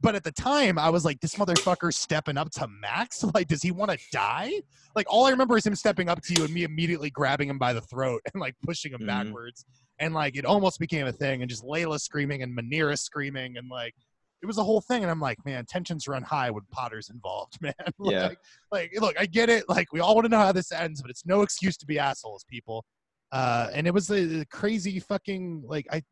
But at the time, I was like, this motherfucker's stepping up to Max. [LAUGHS] Like, does he want to die? Like, all I remember is him stepping up to you and me immediately grabbing him by the throat and like pushing him Mhm. backwards. And like, it almost became a thing. And just Layla screaming and Manira screaming. And like, it was a whole thing. And I'm like, man, tensions run high when Potter's involved, [LAUGHS] man. like, Yeah. like, look, I get it. Like, we all want to know how this ends, but it's no excuse to be assholes, people. Uh, and it was a, a crazy fucking, like, I,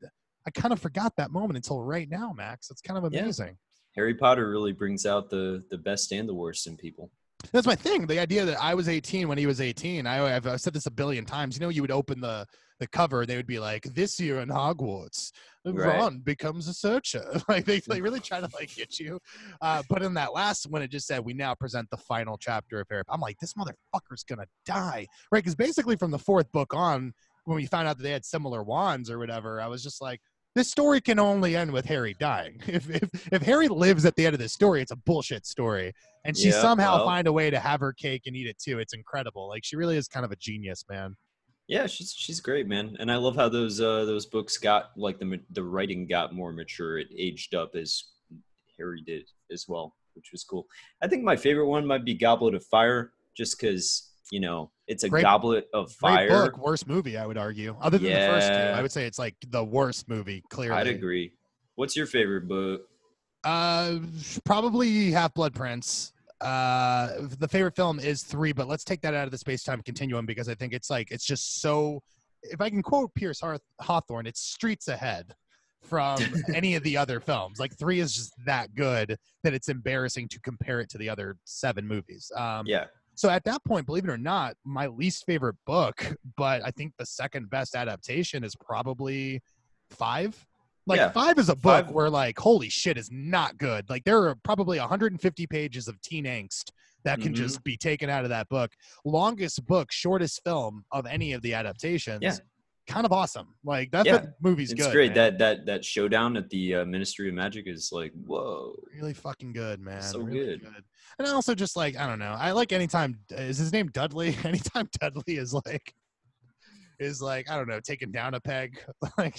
I kind of forgot that moment until right now, Max. It's kind of amazing. Harry Potter really brings out the the best and the worst in people. That's my thing. The idea that I was 18 when he was 18. I, I've, I've said this a billion times. You know, you would open the the cover, and they would be like, "This year in Hogwarts, Right. Ron becomes a searcher." [LAUGHS] like they, they really try to like get you. Uh, but in that last one, it just said, "We now present the final chapter of Harry." I'm like, this motherfucker's gonna die, right? Because basically, from the fourth book on, when we found out that they had similar wands or whatever, I was just like. This story can only end with Harry dying. [LAUGHS] If, if if Harry lives at the end of this story, it's a bullshit story and she Yeah, somehow well- find a way to have her cake and eat it too. It's incredible. Like she really is kind of a genius, man. Yeah, she's she's great, man, and I love how those uh, those books got like the the writing got more mature. It aged up as Harry did as well, which was cool. I think my favorite one might be Goblet of Fire, just because you know it's a Great- goblet of Great fire. book, worst movie, I would argue. Other than the first two, I would say it's like the worst movie. Clearly, I'd agree. What's your favorite book? Uh, probably Half Blood Prince. Uh, the favorite film is three, but let's take that out of the space time continuum because I think it's like it's just so. If I can quote Pierce Haw- Hawthorne, it's streets ahead from [LAUGHS] any of the other films. Like three is just that good that it's embarrassing to compare it to the other seven movies. Um, Yeah, So at that point, believe it or not, my least favorite book, but I think the second best adaptation is probably five. Like Yeah, five is a book Five- where like holy shit is not good. Like there are probably 150 pages of teen angst that can Mhm. just be taken out of that book. Longest book, shortest film of any of the adaptations. Yeah. Kind of awesome. Like that Yeah, movie's it's good. great. man. That that that showdown at the uh, Ministry of Magic is like whoa. really fucking good, man. So really good. And also just like I don't know, I like anytime is his name Dudley. [LAUGHS] Anytime Dudley is like is like I don't know, taking down a peg, [LAUGHS] like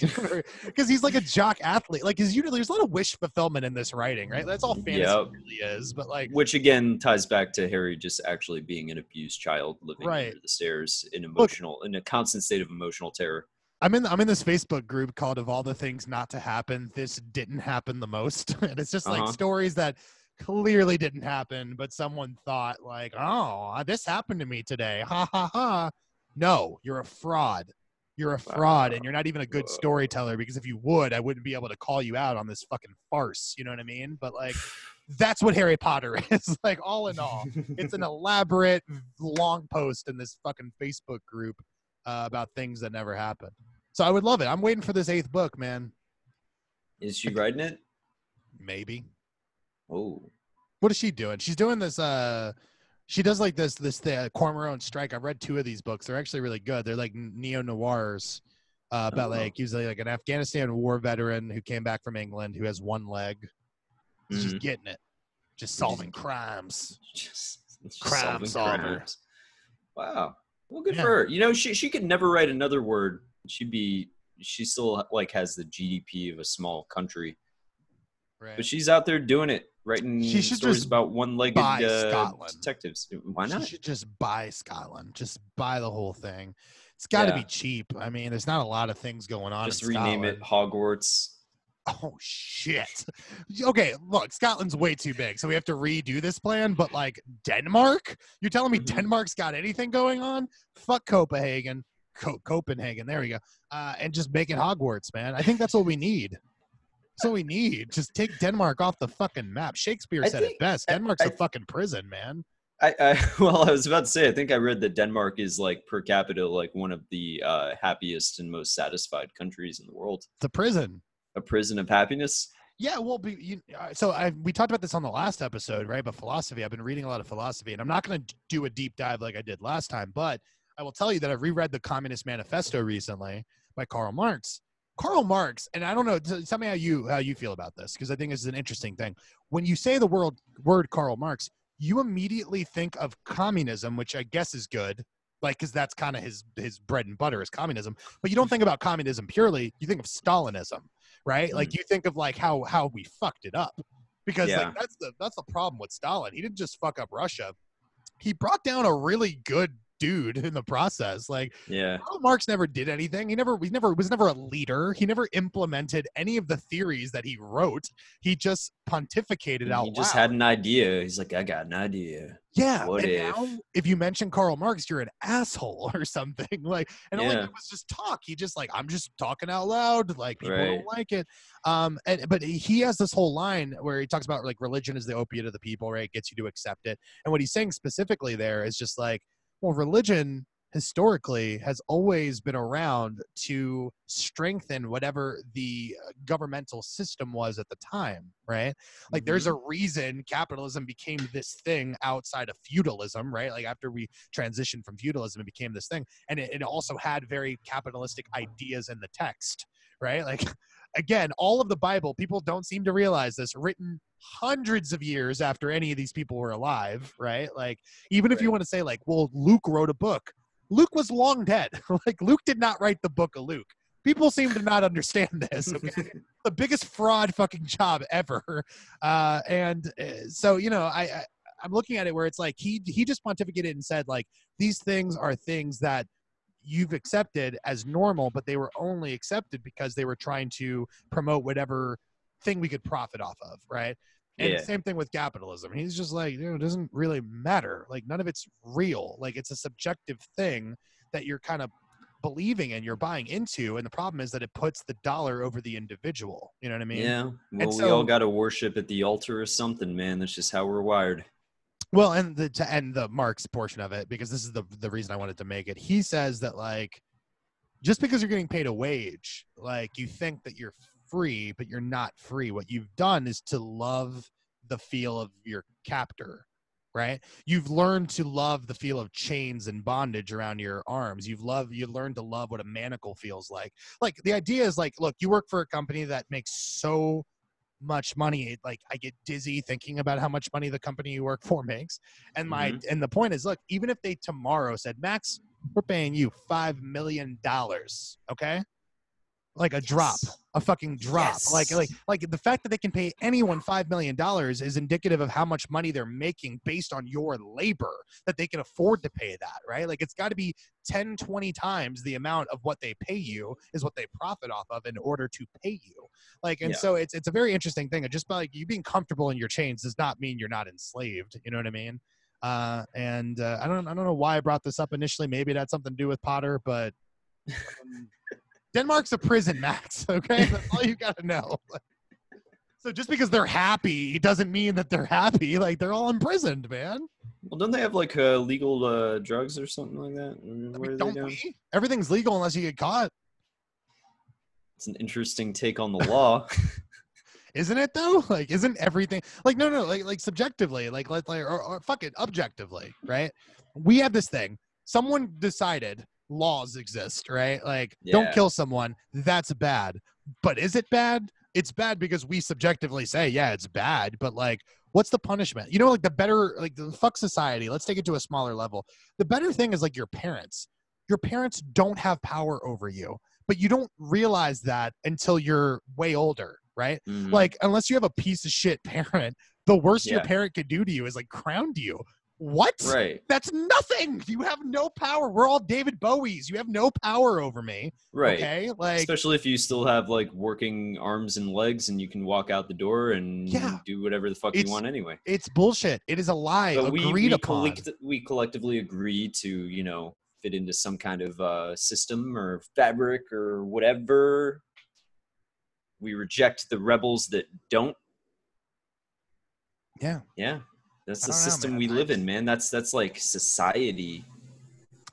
because he's like a jock athlete. Like his usually there's a lot of wish fulfillment in this writing, right? That's all fantasy Yep. really is. But like Which again ties back to Harry just actually being an abused child living Right. under the stairs in emotional in a constant state of emotional terror. I'm in I'm in this Facebook group called "Of All the Things Not to Happen, This Didn't Happen the Most," [LAUGHS] and it's just like Uh-huh. stories that clearly didn't happen, but someone thought like, "Oh, this happened to me today." Ha ha ha! No, you're a fraud. You're a fraud, and you're not even a good storyteller. Because if you would, I wouldn't be able to call you out on this fucking farce. You know what I mean? But like, that's what Harry Potter [LAUGHS] is. like, all in all, it's an [LAUGHS] elaborate long post in this fucking Facebook group uh, about things that never happened. So I would love it. I'm waiting for this eighth book, man. Is she writing it? Maybe. Oh, What is she doing? She's doing this. Uh, she does like this this the Cormoran Strike. I've read two of these books. They're actually really good. They're like neo noirs. Uh, about Oh. like usually like an Afghanistan war veteran who came back from England who has one leg. He's just Mhm. getting it, just solving crimes. just, just Crime solving solver. crimes. Wow. Well, good Yeah. for her. You know, she she could never write another word. She'd be. She still like has the GDP of a small country, Right. but she's out there doing it, writing She should stories just about one-legged buy uh, Scotland. detectives. Why She not? should just buy Scotland. Just buy the whole thing. It's got to Yeah. be cheap. I mean, there's not a lot of things going on. Just rename it Hogwarts. Oh shit. Okay, look, Scotland's way too big, so we have to redo this plan. But like Denmark, you're telling me Mhm. Denmark's got anything going on? Fuck Copenhagen, Co- Copenhagen. There we go. Uh, and just make it Hogwarts, man. I think that's what we need. That's what we need. Just take Denmark off the fucking map. Shakespeare I said it best. Denmark's a I- fucking prison, man. I, I [LAUGHS] well, I was about to say. I think I read that Denmark is like per capita like one of the uh, happiest and most satisfied countries in the world. It's a prison. A prison of happiness. Yeah, well, be, you, uh, so I we talked about this on the last episode, right? But philosophy, I've been reading a lot of philosophy, and I'm not going to do a deep dive like I did last time, but I will tell you that I've reread the Communist Manifesto recently by Karl Marx. Karl Marx, and I don't know. Tell me how you how you feel about this because I think this is an interesting thing. When you say the word word Karl Marx, you immediately think of communism, which I guess is good, like because that's kind of his his bread and butter is communism. But you don't think about communism purely. You think of Stalinism, right? Like mm-hmm. you think of like how how we fucked it up because Yeah. like that's the that's the problem with Stalin. He didn't just fuck up Russia. He brought down a really good dude in the process. Like Yeah. Karl Marx never did anything. He never he never was never a leader. He never implemented any of the theories that he wrote. He just pontificated out He just loud. had an idea. He's like, I got an idea. Yeah. What and if? now, if you mention Karl Marx, you're an asshole [LAUGHS] or something. Like, and all he did was just talk. He just like, I'm just talking out loud. Like people Right. don't like it. Um, and but he has this whole line where he talks about like religion is the opiate of the people, right? It gets you to accept it. And what he's saying specifically there is just like, well, religion historically has always been around to strengthen whatever the uh, governmental system was at the time, right? Like mm-hmm. there's a reason capitalism became this thing outside of feudalism, right? Like after we transitioned from feudalism, it became this thing. And it, it also had very capitalistic ideas in the text, right? Like again, all of the Bible, people don't seem to realize this, written hundreds of years after any of these people were alive, right? Like, even if you want to say, like, well, Luke wrote a book, Luke was long dead. [LAUGHS] like, Luke did not write the book of Luke. People seem to not understand this. Okay? [LAUGHS] the biggest fraud fucking job ever. Uh, and uh, so, you know, I, I I'm looking at it where it's like he he just pontificated and said like these things are things that you've accepted as normal, but they were only accepted because they were trying to promote whatever thing we could profit off of, right? And yeah. same thing with capitalism. He's just like, you know, it doesn't really matter. Like none of it's real. Like it's a subjective thing that you're kind of believing in, you're buying into. And the problem is that it puts the dollar over the individual. You know what I mean? Yeah. Well, so, we all got to worship at the altar or something, man. That's just how we're wired. Well, and the to end the Marx portion of it, because this is the the reason I wanted to make it. He says that like just because you're getting paid a wage, like you think that you're free, but you're not free. What you've done is to love the feel of your captor, right? You've learned to love the feel of chains and bondage around your arms. You've loved you learned to love what a manacle feels like. Like the idea is like, look, you work for a company that makes so much money like i get dizzy thinking about how much money the company you work for [LAUGHS] makes and my mm-hmm. and the point is look even if they tomorrow said max we're paying you five million dollars okay like a yes. drop, a fucking drop. Yes. Like like like the fact that they can pay anyone five million dollars is indicative of how much money they're making based on your labor that they can afford to pay that, right? Like it's got to be 10, 20 times the amount of what they pay you is what they profit off of in order to pay you. Like and yeah. so it's it's a very interesting thing. And just by like you being comfortable in your chains does not mean you're not enslaved. You know what I mean? Uh, and uh, I don't I don't know why I brought this up initially. Maybe it had something to do with Potter, but um, [LAUGHS] Denmark's a prison, Max. [LAUGHS] Okay, that's all you got to know. [LAUGHS] So just because they're happy doesn't mean that they're happy. Like they're all imprisoned, man. Well, don't they have like uh, legal uh, drugs or something like that? I mean, don't we? Everything's legal unless you get caught. It's an interesting take on the law. [LAUGHS] isn't it though? Like, isn't everything like no, no, like like subjectively, like like, like or, or fuck it, objectively, right? We have this thing. Someone decided laws exist, right? Like, yeah. don't kill someone. That's bad. But is it bad? It's bad because we subjectively say, yeah, it's bad. But like, what's the punishment? You know, like the better, like the fuck society. Let's take it to a smaller level. The better thing is like your parents. Your parents don't have power over you, but you don't realize that until you're way older, right? Mm-hmm. Like, unless you have a piece of shit [LAUGHS] parent, the worst yeah. your parent could do to you is like crown you what? Right. That's nothing. You have no power. We're all David Bowies. You have no power over me. Right. Okay. Like especially if you still have like working arms and legs and you can walk out the door and yeah, do whatever the fuck you want anyway. It's bullshit. It is a lie. But agreed we, we upon. Collect- we collectively agree to, you know, fit into some kind of uh, system or fabric or whatever. We reject the rebels that don't. Yeah. Yeah. That's the system know, we live in, man. That's that's like society.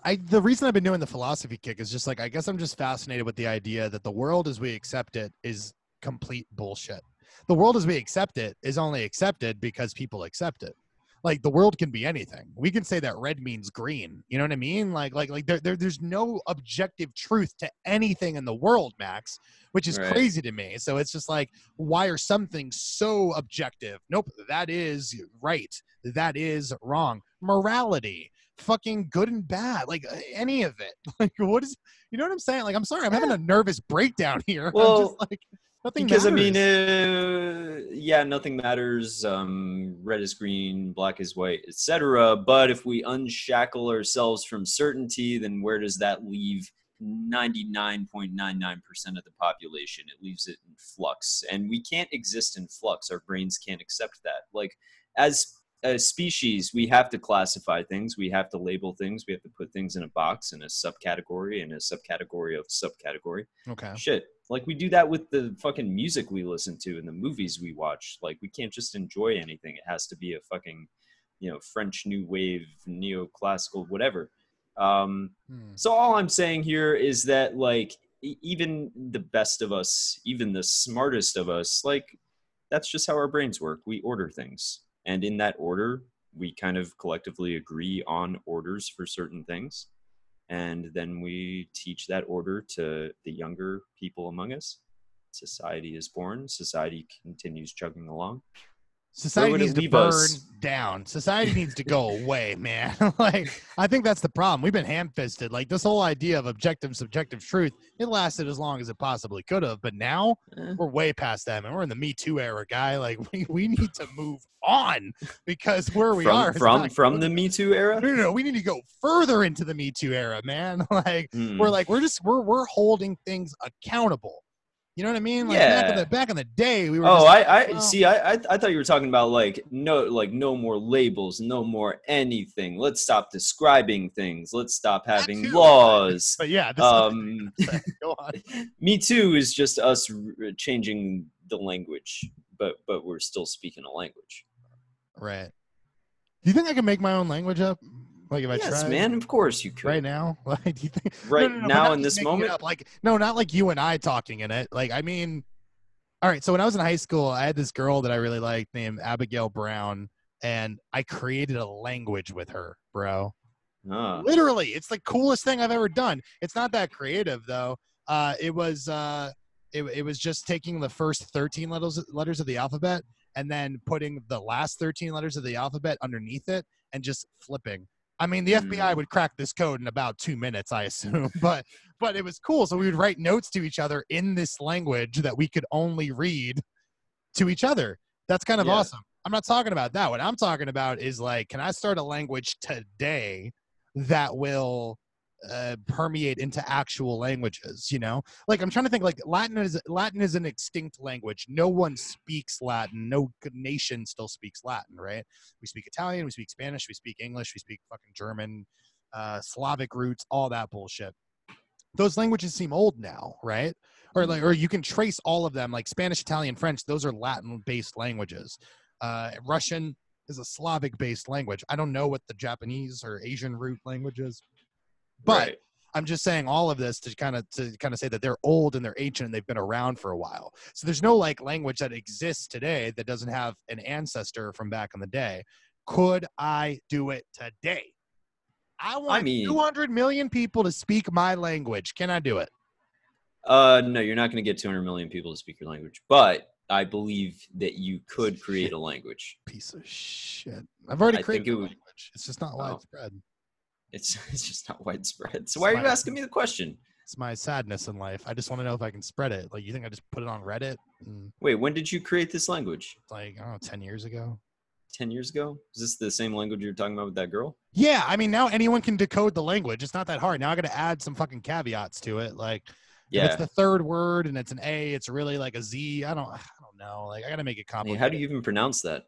I the reason I've been doing the philosophy kick is just like I guess I'm just fascinated with the idea that the world as we accept it is complete bullshit. The world as we accept it is only accepted because people accept it like the world can be anything. We can say that red means green. You know what I mean? Like like like there, there there's no objective truth to anything in the world, Max, which is right. crazy to me. So it's just like why are some things so objective? Nope, that is right. That is wrong. Morality fucking good and bad like uh, any of it [LAUGHS] like what is you know what i'm saying like i'm sorry i'm having a nervous breakdown [LAUGHS] here well, I'm just like Nothing because matters. I mean, uh, yeah, nothing matters. Um, red is green, black is white, etc. But if we unshackle ourselves from certainty, then where does that leave 99.99% of the population? It leaves it in flux, and we can't exist in flux. Our brains can't accept that. Like as a species, we have to classify things, we have to label things, we have to put things in a box, in a subcategory, in a subcategory of subcategory. Okay. Shit. Like we do that with the fucking music we listen to and the movies we watch. Like we can't just enjoy anything. It has to be a fucking, you know, French new wave, neoclassical, whatever. Um, Hmm. so all I'm saying here is that like e- even the best of us, even the smartest of us, like that's just how our brains work. We order things, and in that order, we kind of collectively agree on orders for certain things, and then we teach that order to the younger people among us. Society is born. Society continues chugging along. Society needs to burn us? down. Society needs to go [LAUGHS] away, man. [LAUGHS] like I think that's the problem. We've been ham-fisted. Like this whole idea of objective, subjective truth. It lasted as long as it possibly could have, but now Eh, we're way past that, man. We're in the Me Too era, guy. Like [LAUGHS] we, we need to move on because where we from are from from good. the Me Too era. No, no, no. We need to go further into the Me Too era, man. like Hmm. we're like we're just we're we're holding things accountable. You know what I mean? Like back in Yeah. the back in the day, we were. Oh, just, I, I well- see. I, I, I thought you were talking about like no, like no more labels, no more anything. Let's stop describing things. Let's stop having too. laws. But yeah, this Um, [LAUGHS] go on. [LAUGHS] Me Too is just us r- changing the language, but but we're still speaking a language. Right. Do you think I can make my own language up? Like if I yes, tried man. Of course you could. right now? [LAUGHS] Like, do you think Right No, no, no, now in this moment. Like, no, not like you and I talking in it. Like, I mean, all right. So when I was in high school, I had this girl that I really liked named Abigail Brown, and I created a language with her, bro. Ah, Literally, it's the coolest thing I've ever done. It's not that creative though. Uh, it was uh, it, it was just taking the first 13 letters letters of the alphabet and then putting the last 13 letters of the alphabet underneath it and just flipping. I mean, the FBI Mm. would crack this code in about two minutes, I assume, [LAUGHS] but but it was cool. So we would write notes to each other in this language that we could only read to each other. That's kind of Yeah. awesome. I'm not talking about that. What I'm talking about is like, can I start a language today that will uh, permeate into actual languages? You know, like I'm trying to think. Like Latin is Latin is an extinct language. No one speaks Latin. No nation still speaks Latin, right? We speak Italian. We speak Spanish. We speak English. We speak fucking German, uh, Slavic roots, all that bullshit. Those languages seem old now, right? Or like, or you can trace all of them, like Spanish, Italian, French. Those are Latin-based languages. Uh, Russian is a Slavic-based language. I don't know what the Japanese or Asian root language is, but right. I'm just saying all of this to kind of to kind of say that they're old and they're ancient and they've been around for a while. So there's no like language that exists today that doesn't have an ancestor from back in the day. Could I do it today? I want mean- 200 million people to speak my language. Can I do it? Uh, no, you're not going to get 200 million people to speak your language, but I believe that you could create a [LAUGHS] language. Piece of shit. I've already I created it would- language. It's just not Oh. It's [LAUGHS] it's just not widespread. So why are you asking me the question? It's my sadness in life. I just want to know if I can spread it. Like, you think I just put it on Reddit? And Wait, when did you create this language? like, I don't know, 10 years ago? 10 years ago? Is this the same language you were talking about with that girl? Yeah, I mean now anyone can decode the language. It's not that hard. Now I got to add some fucking caveats to it. Like if Yeah. it's the third word and it's an A, it's really like a Z. I don't I don't know. Like I got to make it I mean, complicated. how do you even pronounce that?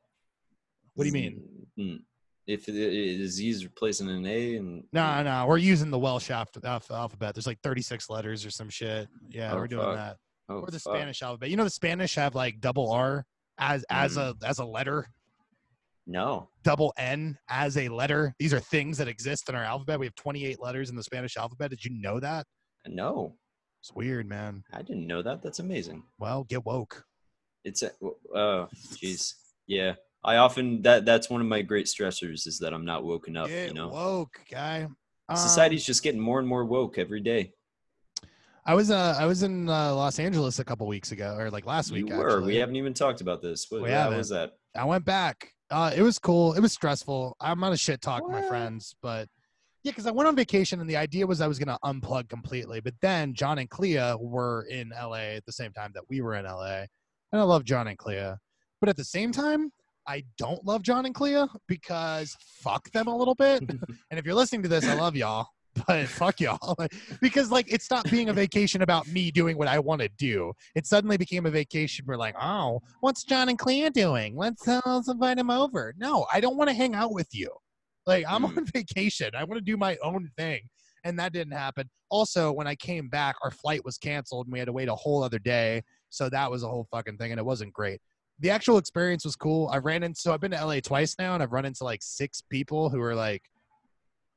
What do you mean? Mm, If it, it, a Z is replacing an A and No, no, we're using the Welsh alph- alph- alphabet. There's like 36 letters or some shit. Yeah, Oh, we're doing fuck. that. oh, or the fuck. Spanish alphabet. You know the Spanish have like double R as as a mm. as a letter, No. double N as a letter. These are things that exist in our alphabet. We have 28 letters in the Spanish alphabet. Did you know that? No. It's weird, man. I didn't know that. That's amazing. Well, get woke. It's a, oh, jeez. Yeah. I often that that's one of my great stressors is that I'm not woken up, Get you know. woke, guy. Um, Society's just getting more and more woke every day. I was uh I was in uh, Los Angeles a couple weeks ago, or like last You week. were. Actually. We haven't even talked about this. What, haven't. was that? I went back. Uh, it was cool. It was stressful. I'm not a shit talk my friends, but yeah, because I went on vacation and the idea was I was gonna unplug completely. But then John and Clea were in LA at the same time that we were in LA, and I love John and Clea. But at the same time, I don't love John and Clea because fuck them a little bit. [LAUGHS] and if you're listening to this, I love y'all. [LAUGHS] But fuck y'all. [LAUGHS] because like it stopped being a vacation about me doing what I want to do. It suddenly became a vacation where like, oh, what's John and Clea doing? Let's, uh, let's invite him over. No, I don't want to hang out with you. Like I'm Mm. on vacation. I want to do my own thing. And that didn't happen. Also, when I came back, our flight was canceled and we had to wait a whole other day. So that was a whole fucking thing and it wasn't great. The actual experience was cool. I ran into so I've been to LA twice now and I've run into like six people who are like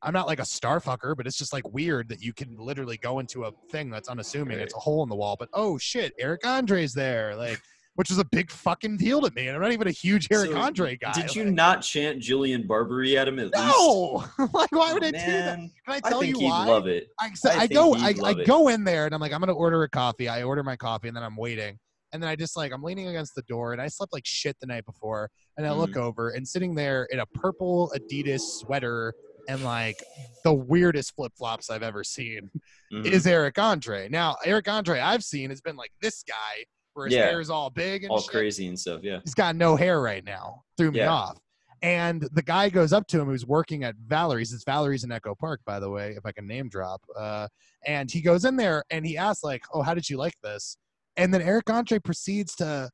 I'm not like a star fucker, but it's just like weird that you can literally go into a thing that's unassuming. Right. It's a hole in the wall, but oh shit, Eric Andre's there, like, which is a big fucking deal to me. And I'm not even a huge Eric So, Andre guy. Did you like, not chant Julian Barbary at him at least? No, [LAUGHS] like why would I do that? Can I I tell think you he'd why? love it. I, so I I, go, I, I go in there and I'm like, I'm gonna order a coffee. I order my coffee and then I'm waiting. And then I just like I'm leaning against the door and I slept like shit the night before. And I look Mm-hmm. over and sitting there in a purple Adidas sweater and like the weirdest flip flops I've ever seen Mhm. is Eric Andre. Now Eric Andre I've seen has been like this guy where his Yeah. hair is all big and all shit crazy and stuff. Yeah. he's got no hair right now. Threw me Yeah. off. And the guy goes up to him who's working at Valerie's. It's Valerie's in Echo Park, by the way, if I can name drop. Uh, and he goes in there and he asks, like, oh, how did you like this? And then Eric Andre proceeds to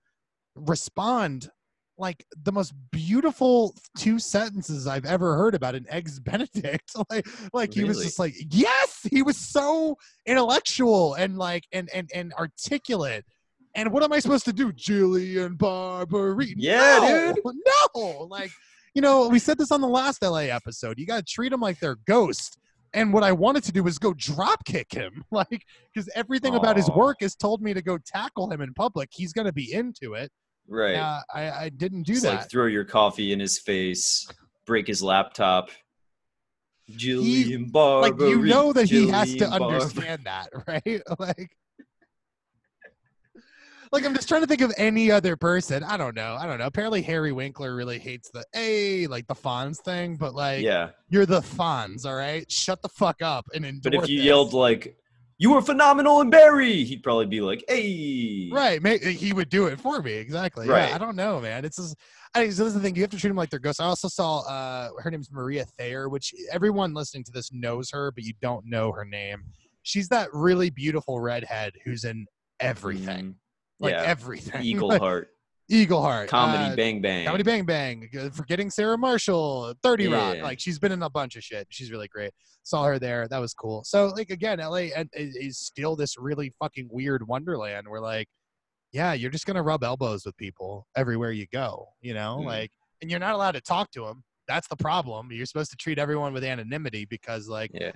respond like the most beautiful two sentences I've ever heard about an eggs Benedict. [LAUGHS] like, like he was just like, yes, he was so intellectual and like and and and articulate. And what am I supposed to do, Julian Barbary? Yeah, no, [LAUGHS] No, like you know, we said this on the last LA episode. You got to treat them like they're ghost. And what I wanted to do was go drop kick him, [LAUGHS] like because everything about his work has told me to go tackle him in public. He's gonna be into it. Right. Uh, I, I didn't do Just, that. Like throw your coffee in his face, break his laptop. Julian Barbary. like you know that he has to Barbary. understand that, [LAUGHS] right? like, like I'm just trying to think of any other person. I don't know. I don't know. Apparently Harry Winkler really hates the a like the Fonz thing, but like Yeah, you're the Fonz, all right? Shut the fuck up and endure. but if you this. yelled like, "You were phenomenal in Barry," he'd probably be like, "Hey." Right, he would do it for me exactly. Right. Yeah, I don't know, man. It's just, I, so this is the thing. You have to treat them like they're ghosts. I also saw uh, her name's Maria Thayer, which everyone listening to this knows her, but you don't know her name. She's that really beautiful redhead who's in everything, Mm, like yeah. everything. [LAUGHS] Eagleheart, Eagle Heart, Comedy uh, Bang Bang. Comedy Bang Bang, uh, Forgetting Sarah Marshall, 30 Rock. Like she's been in a bunch of shit. She's really great. Saw her there. That was cool. So like again, LA and- is is still this really fucking weird wonderland where like, yeah, you're just gonna rub elbows with people everywhere you go. You know, Mm. like, and you're not allowed to talk to them. That's the problem. You're supposed to treat everyone with anonymity because like Yeah.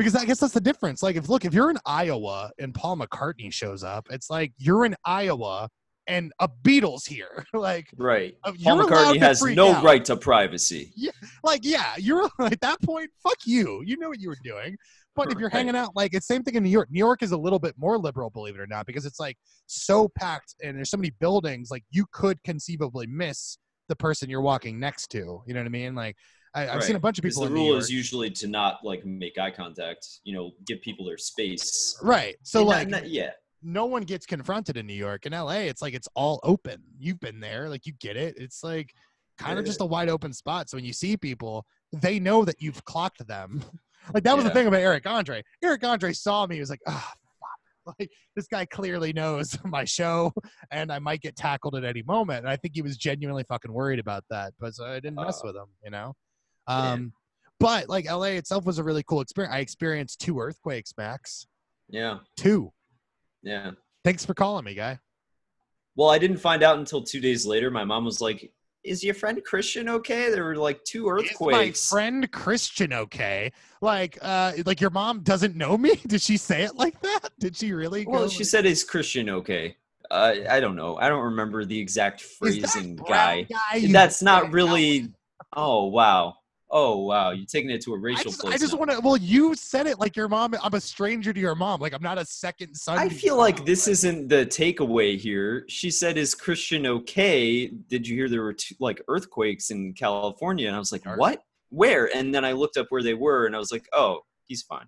Because I guess that's the difference. Like, if look, if you're in Iowa and Paul McCartney shows up, it's like you're in Iowa and a Beatles here. [LAUGHS] like, Right. uh, Paul McCartney has no out. right to privacy. Yeah, Like, yeah, you're [LAUGHS] at that point. Fuck you. You know what you were doing. But if you're hanging out, like it's same thing in New York. New York is a little bit more liberal, believe it or not, because it's like so packed and there's so many buildings. Like you could conceivably miss the person you're walking next to. You know what I mean? Like I, I've seen a bunch of people the rule is usually to not like make eye contact. You know, give people their space. right. So And like not- yeah, no one gets confronted in New York. In LA, it's like it's all open. You've been there, like you get it. It's like kind of just a wide open spot. So when you see people, they know that you've clocked them. [LAUGHS] like that was the thing about Eric Andre. Eric Andre saw me, he was like, ah, fuck. Like this guy clearly knows [LAUGHS] my show, and I might get tackled at any moment. And I think he was genuinely fucking worried about that, but so I didn't mess Uh, with him, you know. Yeah. Um, but like LA itself was a really cool experience. I experienced two earthquakes, Max. yeah, Two. yeah. Thanks for calling me, guy. Well, I didn't find out until two days later. My mom was like, "Is your friend Christian okay?" There were like two earthquakes. Is my friend Christian okay? Like, uh, like your mom doesn't know me? [LAUGHS] Did she say it like that? Did she really? well, she like- said, "Is Christian okay?" Uh, I don't know. I don't remember the exact "Is that phrasing, guy. guy That's not really. Oh wow. Oh wow. You're taking it to a racial just, place. I just now. want to. Well, you said it like your mom. I'm a stranger to your mom. Like I'm not a second son. I feel your like mom. this isn't the takeaway here. She said, "Is Christian okay?" Did you hear there were two, like earthquakes in California? And I was like, Are- "What? Where?" And then I looked up where they were, and I was like, "Oh, he's fine."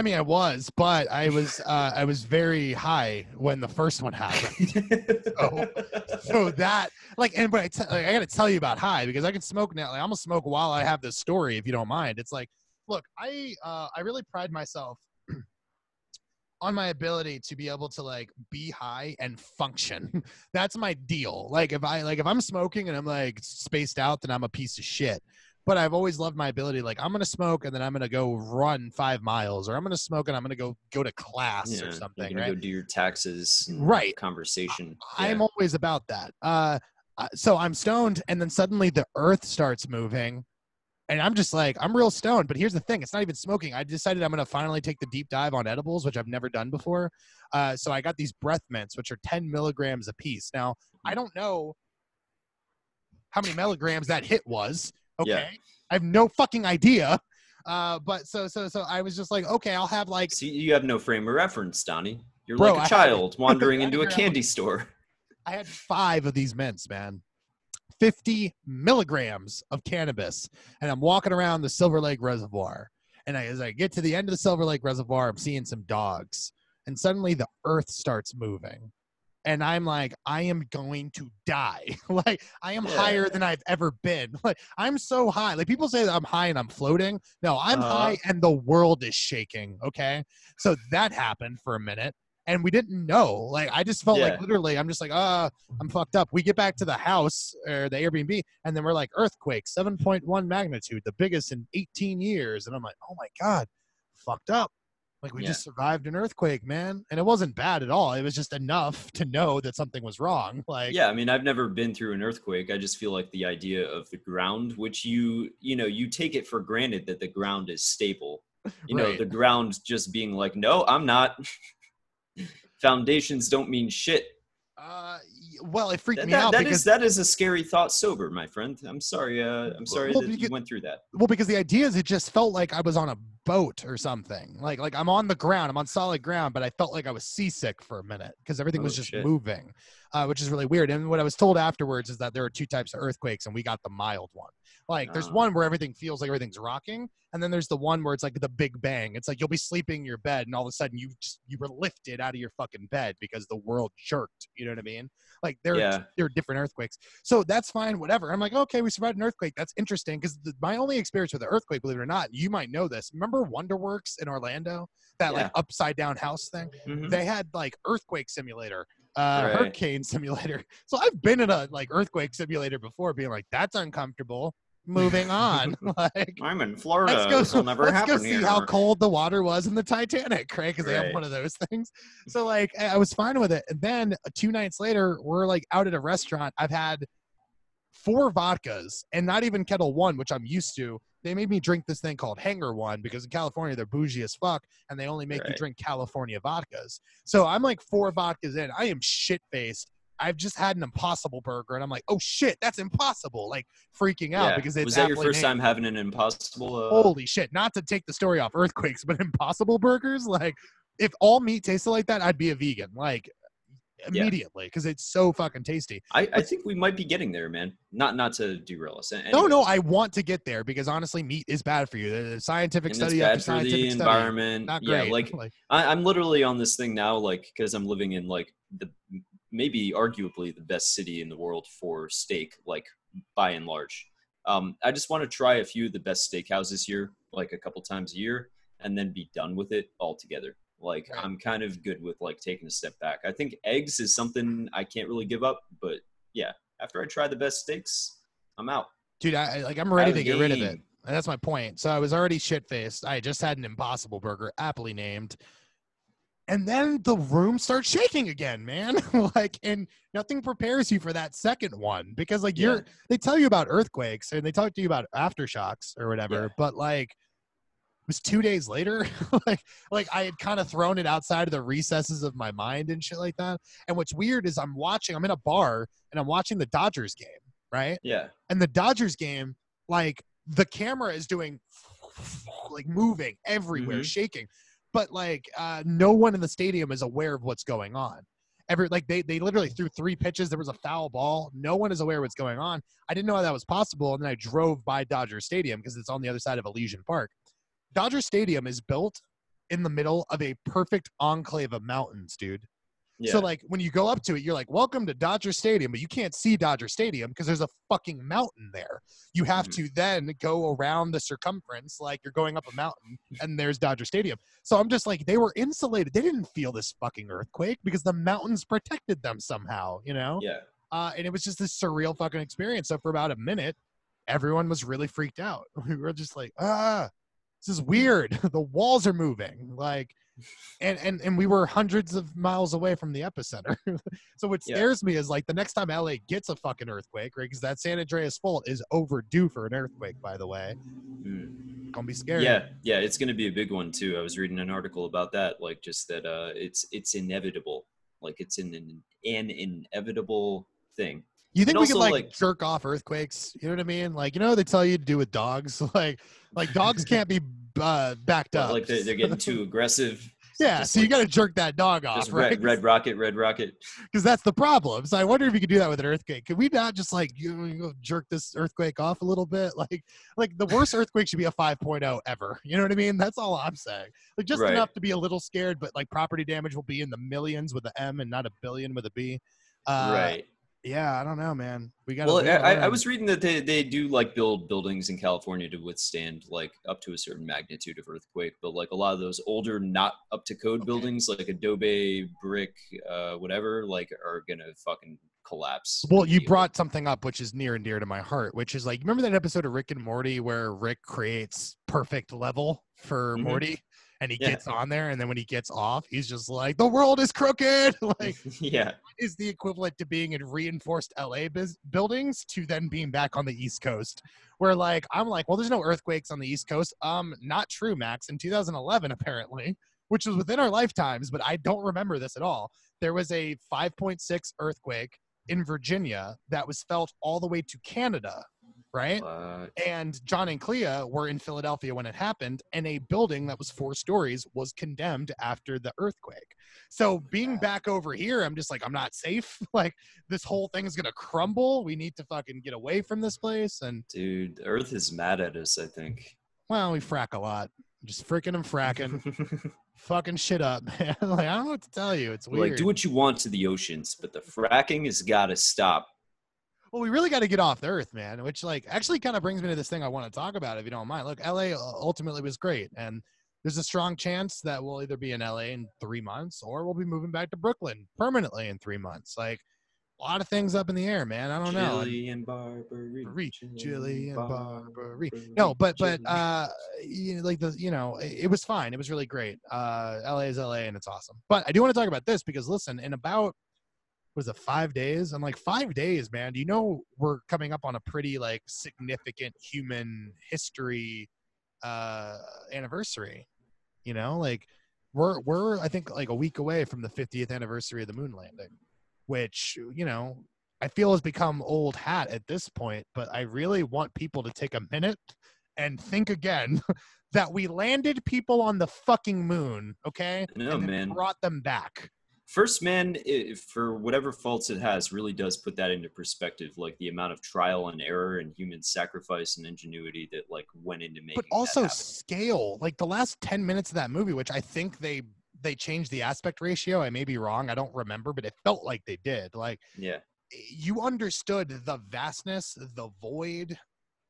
I mean, I was, but I was. Uh, I was very high when the first one happened. Oh. so that like and but I like, I got to tell you about high because I can smoke now. Like, I'm gonna smoke while I have this story if you don't mind. It's like, look, I uh, I really pride myself [CLEARS THROAT] on my ability to be able to like be high and function. [LAUGHS] That's my deal. Like if I like if I'm smoking and I'm like spaced out, then I'm a piece of shit. But I've always loved my ability. Like I'm gonna smoke and then I'm gonna go run five miles, or I'm gonna smoke and I'm gonna go go to class Yeah, or You're something. gonna Right? go do your taxes, Right. Conversation. I'm Yeah. always about that. Uh, uh, so I'm stoned, and then suddenly the earth starts moving, and I'm just like, I'm real stoned. But here's the thing: it's not even smoking. I decided I'm gonna finally take the deep dive on edibles, which I've never done before. Uh, so I got these breath mints, which are 10 milligrams a piece. Now I don't know how many milligrams that hit was. Okay, Yeah. I have no fucking idea. Uh, but so so so I was just like, okay, I'll have like See, you have no frame of reference, Donnie. You're Bro, I like a had- child [LAUGHS] wandering into a had- candy store. I had five of these mints, man. 50 milligrams of cannabis. And I'm walking around the Silver Lake Reservoir. And I, as I get to the end of the Silver Lake Reservoir, I'm seeing some dogs. And suddenly the earth starts moving. And I'm like, I am going to die. [LAUGHS] like, I am Yeah. higher than I've ever been. [LAUGHS] Like, I'm so high. Like, people say that I'm high and I'm floating. No, I'm Uh-huh. high and the world is shaking. Okay. So that happened for a minute. And we didn't know. Like, I just felt like literally, I'm just like, uh, I'm fucked up. We get back to the house or the Airbnb, and then we're like, earthquake, 7.1 magnitude, the biggest in 18 years. And I'm like, oh my God, fucked up. Like, we Yeah. just survived an earthquake, man. And it wasn't bad at all. It was just enough to know that something was wrong. [LAUGHS] Like, Yeah, I mean, I've never been through an earthquake. I just feel like the idea of the ground, which you, you know, you take it for granted that the ground is stable. [LAUGHS] You know, the ground just being like, no, I'm not. [LAUGHS] Foundations don't mean shit. Uh, well, it freaked That, me that- out that because is that is a scary thought. Sober, my friend. I'm sorry. Uh, I'm sorry Well, that you went through that. well because the idea is it just felt like i was on a boat or something like like i'm on the ground i'm on solid ground but i felt like i was seasick for a minute because everything was Oh, just shit. moving uh, which is really weird and what i was told afterwards is that there are two types of earthquakes and we got the mild one like there's Ah. one where everything feels like everything's rocking and then there's the one where it's like the big bang it's like you'll be sleeping in your bed and all of a sudden you just you were lifted out of your fucking bed because the world jerked you know what i mean like there Yeah. there are different earthquakes so that's fine, whatever. I'm like, okay, we survived an earthquake. That's interesting because my only experience with an earthquake, believe it or not, you might know this. Remember Wonderworks in Orlando, that like upside down house thing? Mhm. They had like earthquake simulator, uh, Right. hurricane [LAUGHS] simulator. So I've been in a like earthquake simulator before, being like, that's uncomfortable. Moving [LAUGHS] on, [LAUGHS] like. I'm in Florida. Let's go. this will [LAUGHS] never let's happen go see here. how cold the water was in the Titanic, right? Because they have one of those things. So like, I was fine with it. And then uh, two nights later, we're like out at a restaurant. I've had four vodkas and not even Ketel One, which I'm used to. They made me drink this thing called Hangar One because in California they're bougie as fuck and they only make you drink California vodkas. So I'm like four vodkas in. I am shit faced. I've just had an Impossible Burger and I'm like, oh shit, that's impossible! Like freaking out Yeah. because it's was that your first named. time having an impossible? Uh, Holy shit! Not to take the story off earthquakes, but [LAUGHS] Impossible Burgers. Like, if all meat tasted like that, I'd be a vegan. Like, immediately because it's so fucking tasty. I, I think we might be getting there, man. Not not to derail us. A- No, no. I want to get there because honestly, meat is bad for you. The scientific and it's study bad after for the scientific study, environment. not yeah, great. [LAUGHS] like I, I'm literally on this thing now, like because I'm living in like the maybe arguably the best city in the world for steak, like by and large. Um, I just want to try a few of the best steakhouses here, like a couple times a year, and then be done with it altogether. Like Right. I'm kind of good with like taking a step back. I think eggs is something I can't really give up, but yeah, after I try the best steaks, I'm out. dude, I like I'm ready to get rid of it. And that's my point. So I was already shit faced. I just had an Impossible Burger, aptly named. And then the room starts shaking again, man. [LAUGHS] like, and nothing prepares you for that second one because, like, you're Yeah. they tell you about earthquakes and they talk to you about aftershocks or whatever, Yeah. but like it was two days later. [LAUGHS] like, like I had kind of thrown it outside of the recesses of my mind and shit like that. And what's weird is I'm watching, I'm in a bar and I'm watching the Dodgers game, right? Yeah, and the Dodgers game, like the camera is doing like moving everywhere, Mhm. shaking, but like uh, no one in the stadium is aware of what's going on. Every like they they literally threw three pitches. There was a foul ball. No one is aware of what's going on. I didn't know how that was possible, and then I drove by Dodger Stadium because it's on the other side of Elysian Park. Dodger Stadium is built in the middle of a perfect enclave of mountains, dude. Yeah. So like when you go up to it, you're like, "Welcome to Dodger Stadium," but you can't see Dodger Stadium because there's a fucking mountain there. You have Mhm. to then go around the circumference like you're going up a mountain, and there's Dodger Stadium. So I'm just like, they were insulated. They didn't feel this fucking earthquake because the mountains protected them somehow, you know. yeah. Uh, and it was just this surreal fucking experience. So for about a minute, everyone was really freaked out. [LAUGHS] We were just like, ah, this is weird. [LAUGHS] the walls are moving. Like and and and we were hundreds of miles away from the epicenter. [LAUGHS] so what Yeah. scares me is like the next time LA gets a fucking earthquake, right? Because that San Andreas fault is overdue for an earthquake, by the way. Mm. Gonna be scary. Yeah, yeah, it's to be a big one too. I was reading an article about that, like just that uh, it's it's inevitable, like it's an an, an inevitable thing. You think And we could also, like, like- jerk off earthquakes? You know what I mean? Like you know they tell you to do with dogs? [LAUGHS] Like like dogs can't be uh, backed up. like they're, they're getting too [LAUGHS] aggressive. yeah, so you got to jerk that dog off, Just [LAUGHS] right? red, red rocket, red rocket. because that's the problem. So I wonder if you could do that with an earthquake. Could we not just like you know, jerk this earthquake off a little bit? Like, like the worst earthquake should be a 5.0 ever. You know what I mean? That's all I'm saying. Like just Right. enough to be a little scared, but like property damage will be in the millions with a M and not a billion with a B. Uh, right. Yeah, I don't know, man. We got. Well, I, I- was reading that they, they do like build buildings in California to withstand like up to a certain magnitude of earthquake, but like a lot of those older, not up to code Okay. buildings, like Adobe, brick, uh, whatever, like are gonna fucking collapse. Well, you brought something up which is near and dear to my heart, which is like remember that episode of Rick and Morty where Rick creates perfect level for Mhm. Morty and he Yeah. gets on there and then when he gets off, he's just like the world is crooked. [LAUGHS] like [LAUGHS] yeah, is the equivalent to being in reinforced LA bus- buildings to then being back on the East Coast. Where like I'm like, well, there's no earthquakes on the East Coast. Um, not true, Max. In 2011, apparently, which was within our lifetimes, but I don't remember this at all. There was a 5.6 earthquake in Virginia that was felt all the way to Canada, right? uh, and John and Clea were in Philadelphia when it happened, and a building that was four stories was condemned after the earthquake. So being back over here, I'm just like, I'm not safe. [LAUGHS] Like this whole thing is gonna crumble. We need to fucking get away from this place. And dude, Earth is mad at us. I think. well, we frack a lot, just freaking and fracking, [LAUGHS] fucking shit up. [LAUGHS] Man. like I don't know what to tell you. It's weird. like, do what you want to the oceans, but the fracking has got to stop. Well, we really got to get off the earth, man. Which like actually kind of brings me to this thing I want to talk about, if you don't mind. Look, LA ultimately was great, and there's a strong chance that we'll either be in LA in three months or we'll be moving back to Brooklyn permanently in three months. Like a lot of things up in the air, man. I don't know. Jillian Barbary. Re- Jillian Barbary, Barbary. No, but but uh, you know, like the you know, it, it was fine. It was really great. Uh, LA is LA, and it's awesome. But I do want to talk about this because listen, in about was it five days? I'm like five days, man. Do you know we're coming up on a pretty like significant human history uh anniversary? You know, like we're we're I think like a week away from the 50th anniversary of the moon landing, which you know I feel has become old hat at this point, but I really want people to take a minute and think again [LAUGHS] that we landed people on the fucking moon, okay? No, and man. brought them back. First Man, for whatever faults it has, really does put that into perspective. Like the amount of trial and error and human sacrifice and ingenuity that like went into making. But also scale. Like the last 10 minutes of that movie, which I think they they changed the aspect ratio. I may be wrong. I don't remember, but it felt like they did. Like yeah, you understood the vastness, the void,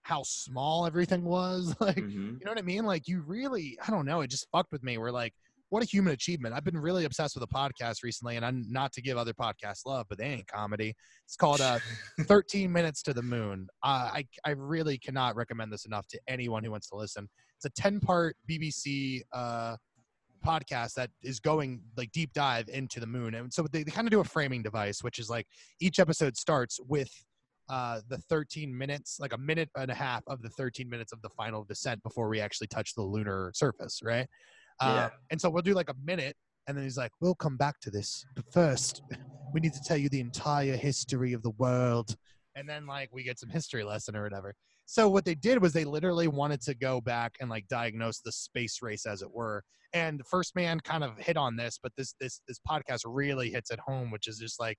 how small everything was. [LAUGHS] Like Mhm. You know what I mean? Like you really, I don't know, it just fucked with me. We're like, what a human achievement. I've been really obsessed with a podcast recently, and I'm not to give other podcasts love, but they ain't comedy. It's called uh, [LAUGHS] 13 Minutes to the Moon. Uh, I I really cannot recommend this enough to anyone who wants to listen. It's a 10 part BBC uh, podcast that is going like deep dive into the moon, and so they, they kind of do a framing device, which is like each episode starts with uh, the 13 minutes, like a minute and a half of the 13 minutes of the final descent before we actually touch the lunar surface, right? Um, and so we'll do like a minute, and then he's like, "We'll come back to this, but first, we need to tell you the entire history of the world." And then like we get some history lesson or whatever. So what they did was they literally wanted to go back and like diagnose the space race, as it were. And First Man kind of hit on this, but this this this podcast really hits at home, which is just like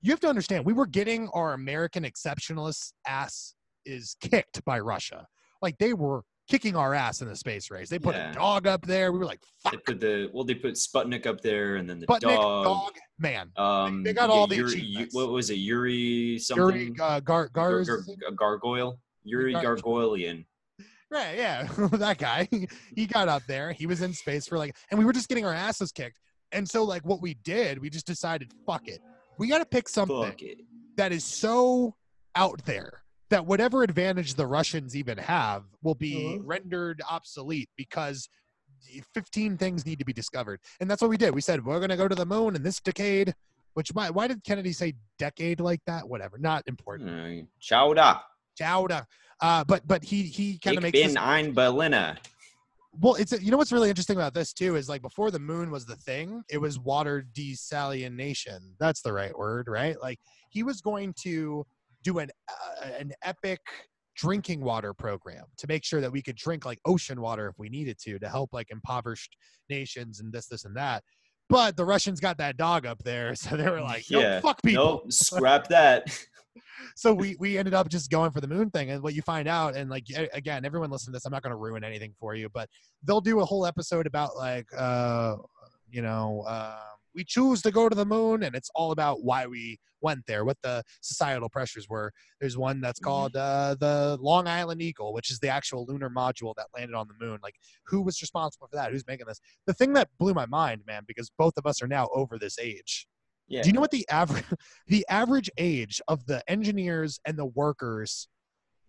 you have to understand we were getting our American exceptionalist ass is kicked by Russia. Like they were kicking our ass in the space race. They put Yeah. a dog up there. We were like, they fuck, put the well, they put Sputnik up there, and then the Sputnik, dog. dog, man. Um, they got yeah, all the Yuri, what was it? Yuri something. Yuri uh, Gar- Gar- gar- gargoyle. Yuri Gar- Gargoylian. Right, yeah, [LAUGHS] that guy. [LAUGHS] He got up there. He was in space for like, and we were just getting our asses kicked. And so, like, what we did, we just decided, fuck it. We got to pick something that is so out there that whatever advantage the Russians even have will be Uh-huh. rendered obsolete because 15 things need to be discovered. And that's what we did. We said, we're going to go to the moon in this decade, which why, why did Kennedy say decade like that? Whatever. Not important. Uh, Chowda. Chowda. Uh, but, but he, he kind of makes bin this, ein Berliner. well, it's, you know, what's really interesting about this too, is like before the moon was the thing, it was water desalination. That's the right word, right? Like he was going to do an, uh, an epic drinking water program to make sure that we could drink like ocean water if we needed to to help like impoverished nations and this this and that but the russians got that dog up there [LAUGHS] so they were like no Yeah. fuck people Nope, scrap that. [LAUGHS] [LAUGHS] so we we ended up just going for the moon thing and what you find out and like again everyone listen to this i'm not going to ruin anything for you but they'll do a whole episode about like uh you know uh, we choose to go to the moon and it's all about why we went there what the societal pressures were there's one that's Mhm. called uh, the long island eagle which is the actual lunar module that landed on the moon like who was responsible for that who's making this the thing that blew my mind man because both of us are now over this age Yeah. do you know what the average [LAUGHS] the average age of the engineers and the workers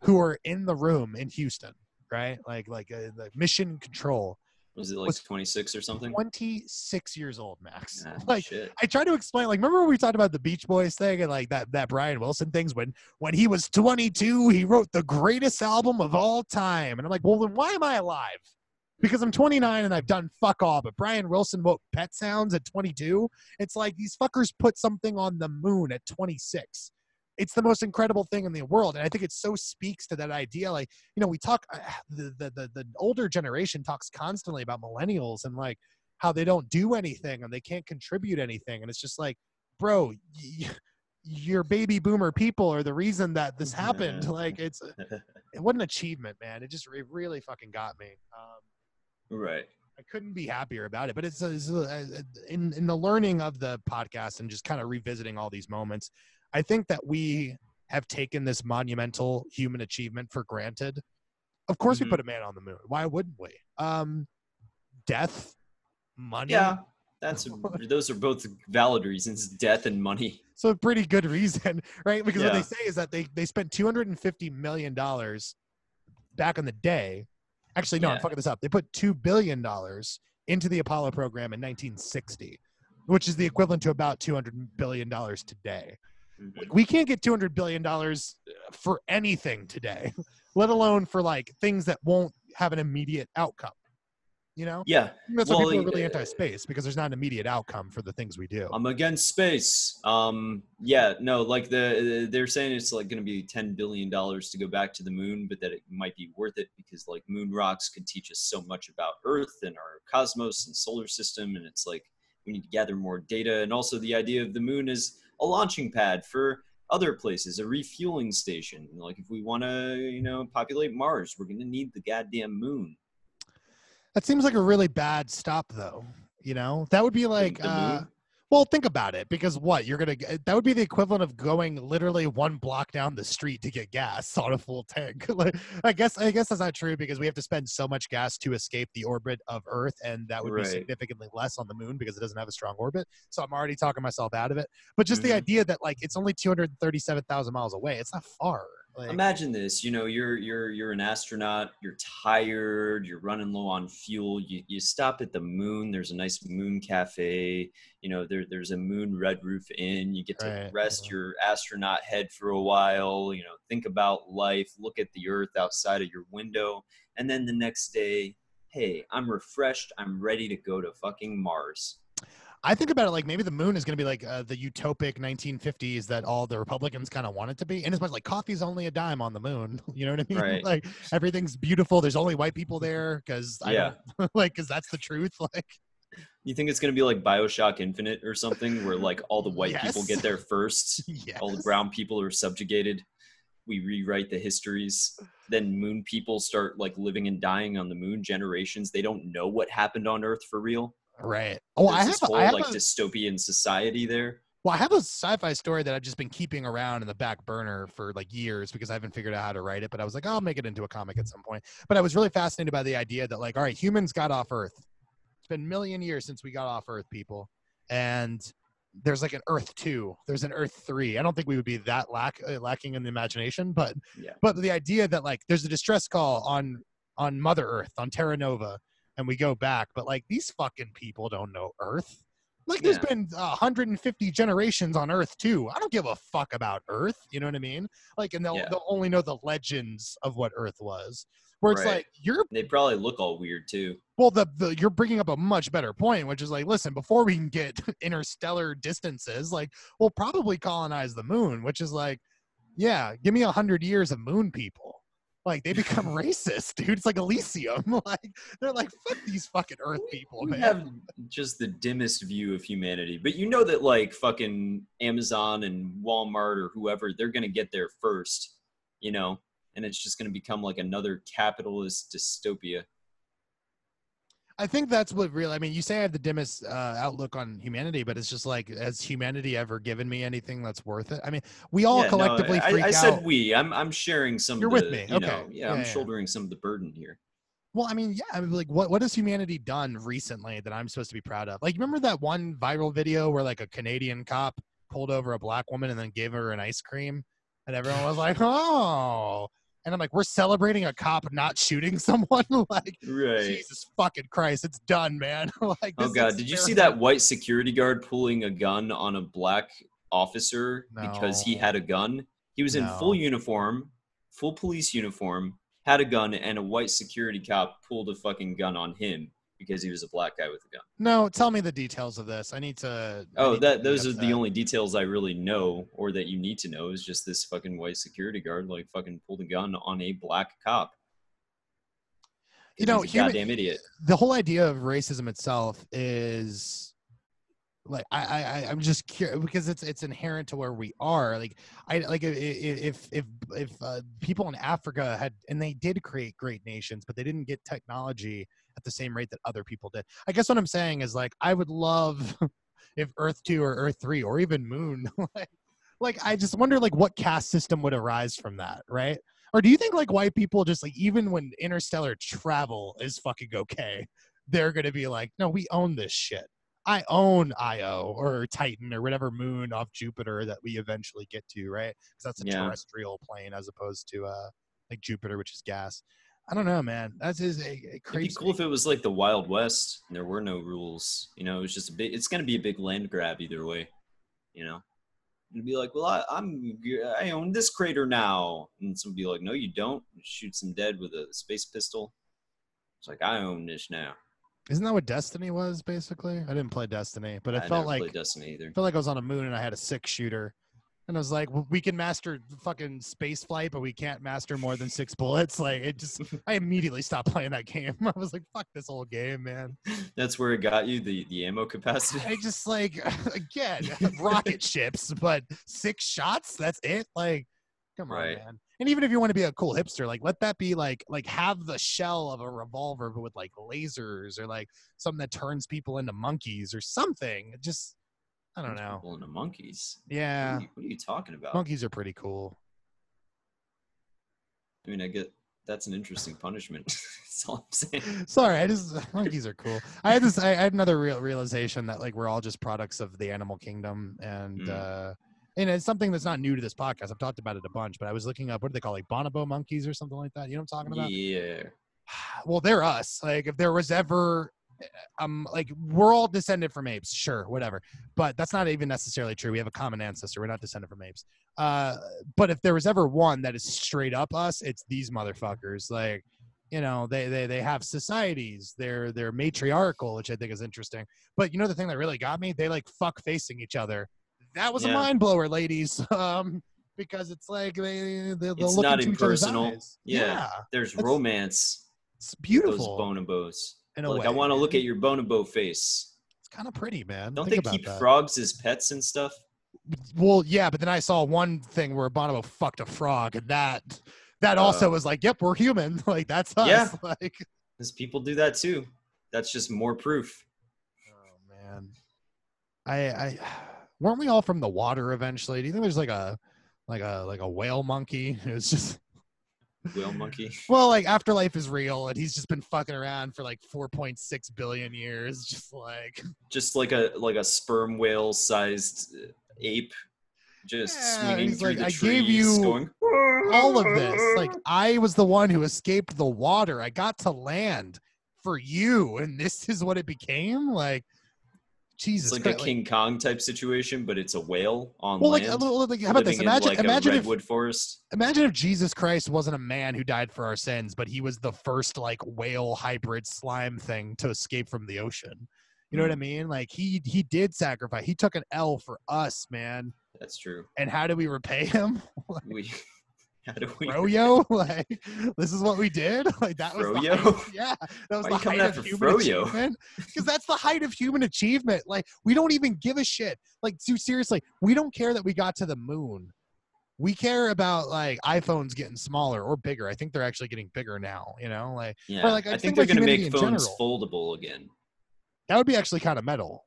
who are in the room in Houston, right? Like like uh, the mission control, Was it like was 26 or something? 26 years old, Max. Ah, [LAUGHS] like shit. I try to explain like remember when we talked about the Beach Boys thing and like that that Brian Wilson things when when he was 22 he wrote the greatest album of all time and I'm like well then why am I alive? Because I'm 29 and I've done fuck all but Brian Wilson wrote Pet Sounds at 22. It's like these fuckers put something on the moon at 26. It's the most incredible thing in the world and I think it so speaks to that idea like you know we talk uh, [SIGHS] the the the, the older generation talks constantly about millennials and like how they don't do anything and they can't contribute anything and it's just like bro y- your baby boomer people are the reason that this [LAUGHS] happened [LAUGHS] like it's it what an achievement man it just it really fucking got me um right. I couldn't be happier about it. But it's, it's uh, in in the learning of the podcast and just kind of revisiting all these moments. I think that we have taken this monumental human achievement for granted. Of course, Mhm. we put a man on the moon. Why wouldn't we? Um, death, money. Yeah. That's those are both valid reasons: death and money. So a pretty good reason, [LAUGHS] right? Because what they say is that they they spent two hundred and fifty million dollars back in the day. Actually, no, I'm fucking this up. They put two billion dollars into the Apollo program in 1960, which is the equivalent to about 200 billion dollars today. Mhm. We can't get 200 billion dollars for anything today, [LAUGHS] let alone for like things that won't have an immediate outcome. You know, Yeah, that's why people are really uh, anti-space because there's not an immediate outcome for the things we do. I'm against space. Um, yeah, no, like the they're saying it's like going to be ten billion dollars to go back to the moon, but that it might be worth it because like moon rocks could teach us so much about Earth and our cosmos and solar system, and it's like we need to gather more data, and also the idea of the moon as a launching pad for other places, a refueling station. Like if we want to, you know, populate Mars, we're going to need the goddamn moon. That seems like a really bad stop, though. You know, that would be like, uh? Well, think about it. Because what you're gonna that would be the equivalent of going literally one block down the street to get gas [LAUGHS] on a full tank. [LAUGHS] like, I guess, I guess that's not true because we have to spend so much gas to escape the orbit of Earth, and that would Right. be significantly less on the moon because it doesn't have a strong orbit. So I'm already talking myself out of it. But just the Mhm. idea that like it's only 237,000 miles away. It's not far. Like, Imagine this, you know, you're you're you're an astronaut, you're tired, you're running low on fuel, you, you stop at the moon, there's a nice moon cafe, you know, there there's a moon red roof inn, you get to Right, rest your astronaut head for a while, you know, think about life, look at the earth outside of your window, and then the next day, hey, I'm refreshed, I'm ready to go to fucking Mars. I think about it like maybe the moon is going to be like uh, the utopic 1950s that all the Republicans kind of want it to be. And as much like coffee's only a dime on the moon, [LAUGHS] you know what I mean? Right. Like everything's beautiful. There's only white people there because I Yeah. [LAUGHS] like because that's the truth. [LAUGHS] Like You think it's gonna be like Bioshock Infinite or something where like all the white people get there first? yes. all the brown people are subjugated we rewrite the histories then moon people start like living and dying on the moon generations they don't know what happened on earth for real right. Oh, I have, this whole I have like a, dystopian society there well, I have a sci-fi story that I've just been keeping around in the back burner for like years because I haven't figured out how to write it. But I was like, I'll make it into a comic at some point. But I was really fascinated by the idea that like, all right, humans got off Earth. It's been a million years since we got off Earth, people, and there's like an Earth two. There's an Earth three. I don't think we would be that lack uh, lacking in the imagination, but Yeah. but the idea that like there's a distress call on on Mother Earth on Terra Nova and we go back. But like these fucking people don't know Earth. Like there's Yeah. been uh, 150 generations on Earth too. I don't give a fuck about Earth. You know what I mean? Like, and they'll Yeah. they'll only know the legends of what Earth was. Where it's Right. like you're They probably look all weird too. well, the, the you're bringing up a much better point, which is like, listen, before we can get [LAUGHS] interstellar distances, like we'll probably colonize the moon, which is like, yeah, give me a hundred years of moon people. Like they become racist, [LAUGHS] dude. It's like Elysium. [LAUGHS] Like they're like, fuck these fucking Earth people, we man. have just the dimmest view of humanity. But you know that like fucking Amazon and Walmart or whoever, they're gonna get there first, you know, and it's just gonna become like another capitalist dystopia. I think that's what really. I mean, you say I have the dimmest uh, outlook on humanity, but it's just like, has humanity ever given me anything that's worth it? I mean, we all Yeah, no, collectively I, freak I out. said we. I'm I'm sharing some. You're of with the, me, You okay. know, yeah, Yeah, I'm yeah. shouldering some of the burden here. Well, I mean, yeah, I mean, like, what what has humanity done recently that I'm supposed to be proud of? Like, remember that one viral video where like a Canadian cop pulled over a black woman and then gave her an ice cream, and everyone was like, [LAUGHS] "Oh," and I'm like, "We're celebrating a cop not shooting [LAUGHS] someone." [LAUGHS] like, Right. Jesus fucking Christ, it's done, man. [LAUGHS] like, Oh god, did you see that white security guard pulling a gun on a black officer because he had a gun? He was in full uniform, full police uniform, had a gun, and a white security cop pulled a fucking gun on him because he was a black guy with a gun. No, tell me the details of this. I need to. Oh, need that those are the that. only details I really know or that you need to know is just this fucking white security guard like fucking pulled a gun on a black cop. You know, human- goddamn idiot. the whole idea of racism itself is like I, I I'm just curious because it's it's inherent to where we are. Like I like if if if uh, people in Africa had and they did create great nations, but they didn't get technology at the same rate that other people did. I guess what I'm saying is like I would love [LAUGHS] if Earth two or Earth three or even Moon [LAUGHS] like like I just wonder like what caste system would arise from that, right? Or do you think like white people just like even when interstellar travel is fucking okay, they're gonna be like, no, we own this shit. I own Io or Titan or whatever moon off Jupiter that we eventually get to, right? Because that's a Yeah. terrestrial plane as opposed to uh like Jupiter, which is gas. I don't know, man. That's is a, a It'd crazy. be cool if it was like the Wild West and there were no rules. You know, it was just a big. It's gonna be a big land grab either way. You know, it'd be like, well, I, I'm uh, I own this crater now, and someone be like, no, you don't. Shoot some dead with a space pistol. It's like I own this now. Isn't that what Destiny was basically? I didn't play Destiny, but it I felt like Destiny either. I felt like I was on a moon and I had a six shooter. And I was like, well, we can master fucking space flight, but we can't master more than six [LAUGHS] bullets. Like, it just, [LAUGHS] I immediately stopped playing that game. [LAUGHS] I was like, fuck this whole game, man. That's where it got you the the ammo capacity. I just like, again, rocket ships, but six shots, that's it. Like, come on, man. And even if you want to be a cool hipster, like, let that be like, like have the shell of a revolver, but with like lasers or like something that turns people into monkeys or something. Just, I don't know. People into monkeys. Yeah. What are, you, what are you talking about? Monkeys are pretty cool. I mean, I get that's an interesting punishment. [LAUGHS] That's all I'm saying. Sorry, I just monkeys are cool. I had this. I, had another real realization that like we're all just products of the animal kingdom, and Mm. uh, and it's something that's not new to this podcast. I've talked about it a bunch, but I was looking up what do they call like bonobo monkeys or something like that. You know what I'm talking about? Yeah. [SIGHS] Well, they're us. Like if there was ever, um, like we're all descended from apes, sure, whatever. But that's not even necessarily true. We have a common ancestor. We're not descended from apes. Uh, but if there was ever one that is straight up us, it's these motherfuckers. Like, you know, they they they have societies. They're they're matriarchal, which I think is interesting. But you know the thing that really got me? They like fuck facing each other. That was a Yeah. mind blower, ladies. [LAUGHS] Um, because it's like they they It's not impersonal. eyes. Yeah. There's romance. it's beautiful. Those bonobos. In Like way, I want to look at your bonobo face. It's kind of pretty, man. Don't Think they keep that. frogs as pets and stuff? Well, yeah, but then I saw one thing where a Bonobo fucked a frog, and that that also Uh, was like, "Yep, we're human. [LAUGHS] Like that's us." Yeah. [LAUGHS] Like, Because people do that too. That's just more proof. oh man, I I [SIGHS] weren't we all from the water eventually? Do you think there's like a like a like a whale monkey? [LAUGHS] It's just Whale monkey. [LAUGHS] well, like afterlife is real, and he's just been fucking around for like 4.6 billion years, [LAUGHS] just like Just like a like a sperm whale sized uh, ape, just Yeah, swinging through like, the "I trees, gave you going all of this. Like I was the one who escaped the water. I got to land for you, and this is what it became. Like, Jesus, It's like Christ, a King Kong type situation, but it's a whale on well, like, land. well, like, how about this? in, Imagine, like imagine if forest. Imagine if Jesus Christ wasn't a man who died for our sins, but he was the first like whale hybrid slime thing to escape from the ocean. You know what I hmm. mean? Like he he did sacrifice. He took an L for us, man. That's true. And how do we repay him? [LAUGHS] We how do we Froyo? [LAUGHS] [LAUGHS] like this is what we did? [LAUGHS] Like that was the height yeah, that was Why the height of human Froyo? achievement. Because that's the height of human achievement. Like we don't even give a shit. Like dude, seriously, we don't care that we got to the moon. We care about like iPhones getting smaller or bigger. I think they're actually getting bigger now. You know, like Yeah, like, I I, think think they're about gonna make phones foldable again, that would be actually kind of metal.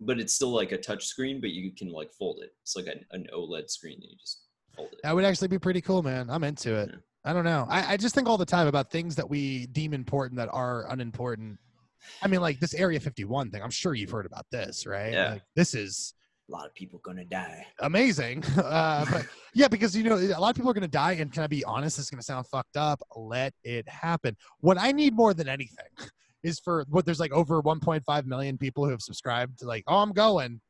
but it's still like a touch screen, but you can like fold it. It's like an, an OLED screen that you just. That would actually be pretty cool, man. I'm into it. Yeah. I don't know. I, I just think all the time about things that we deem important that are unimportant. I mean, like this Area 51 thing. I'm sure you've heard about this, right? Yeah. Like, this is A lot of people gonna die. amazing. [LAUGHS] Uh, but yeah, because you know a lot of people are going to die, and can I be honest? This is going to sound fucked up. Let it happen. What I need more than anything [LAUGHS] is for what there's like over 1.5 million people who have subscribed. To like, oh, I'm going.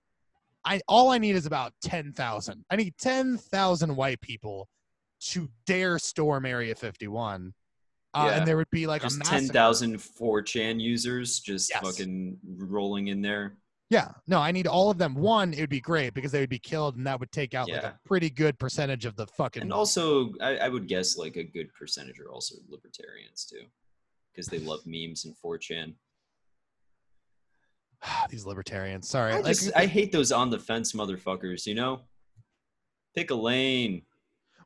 I all I need is about 10,000. I need 10,000 white people to dare storm Area 51. Uh, Yeah. and there would be like Just a ten massive 4chan users just Yes. fucking rolling in there. Yeah, no, I need all of them. One, it would be great because they would be killed, and that would take out like a pretty good percentage of the fucking. And also, I, I would guess like a good percentage are also libertarians too, because they love memes and 4chan. [SIGHS] these libertarians. Sorry, I like, I hate those on the fence motherfuckers. You know, pick a lane.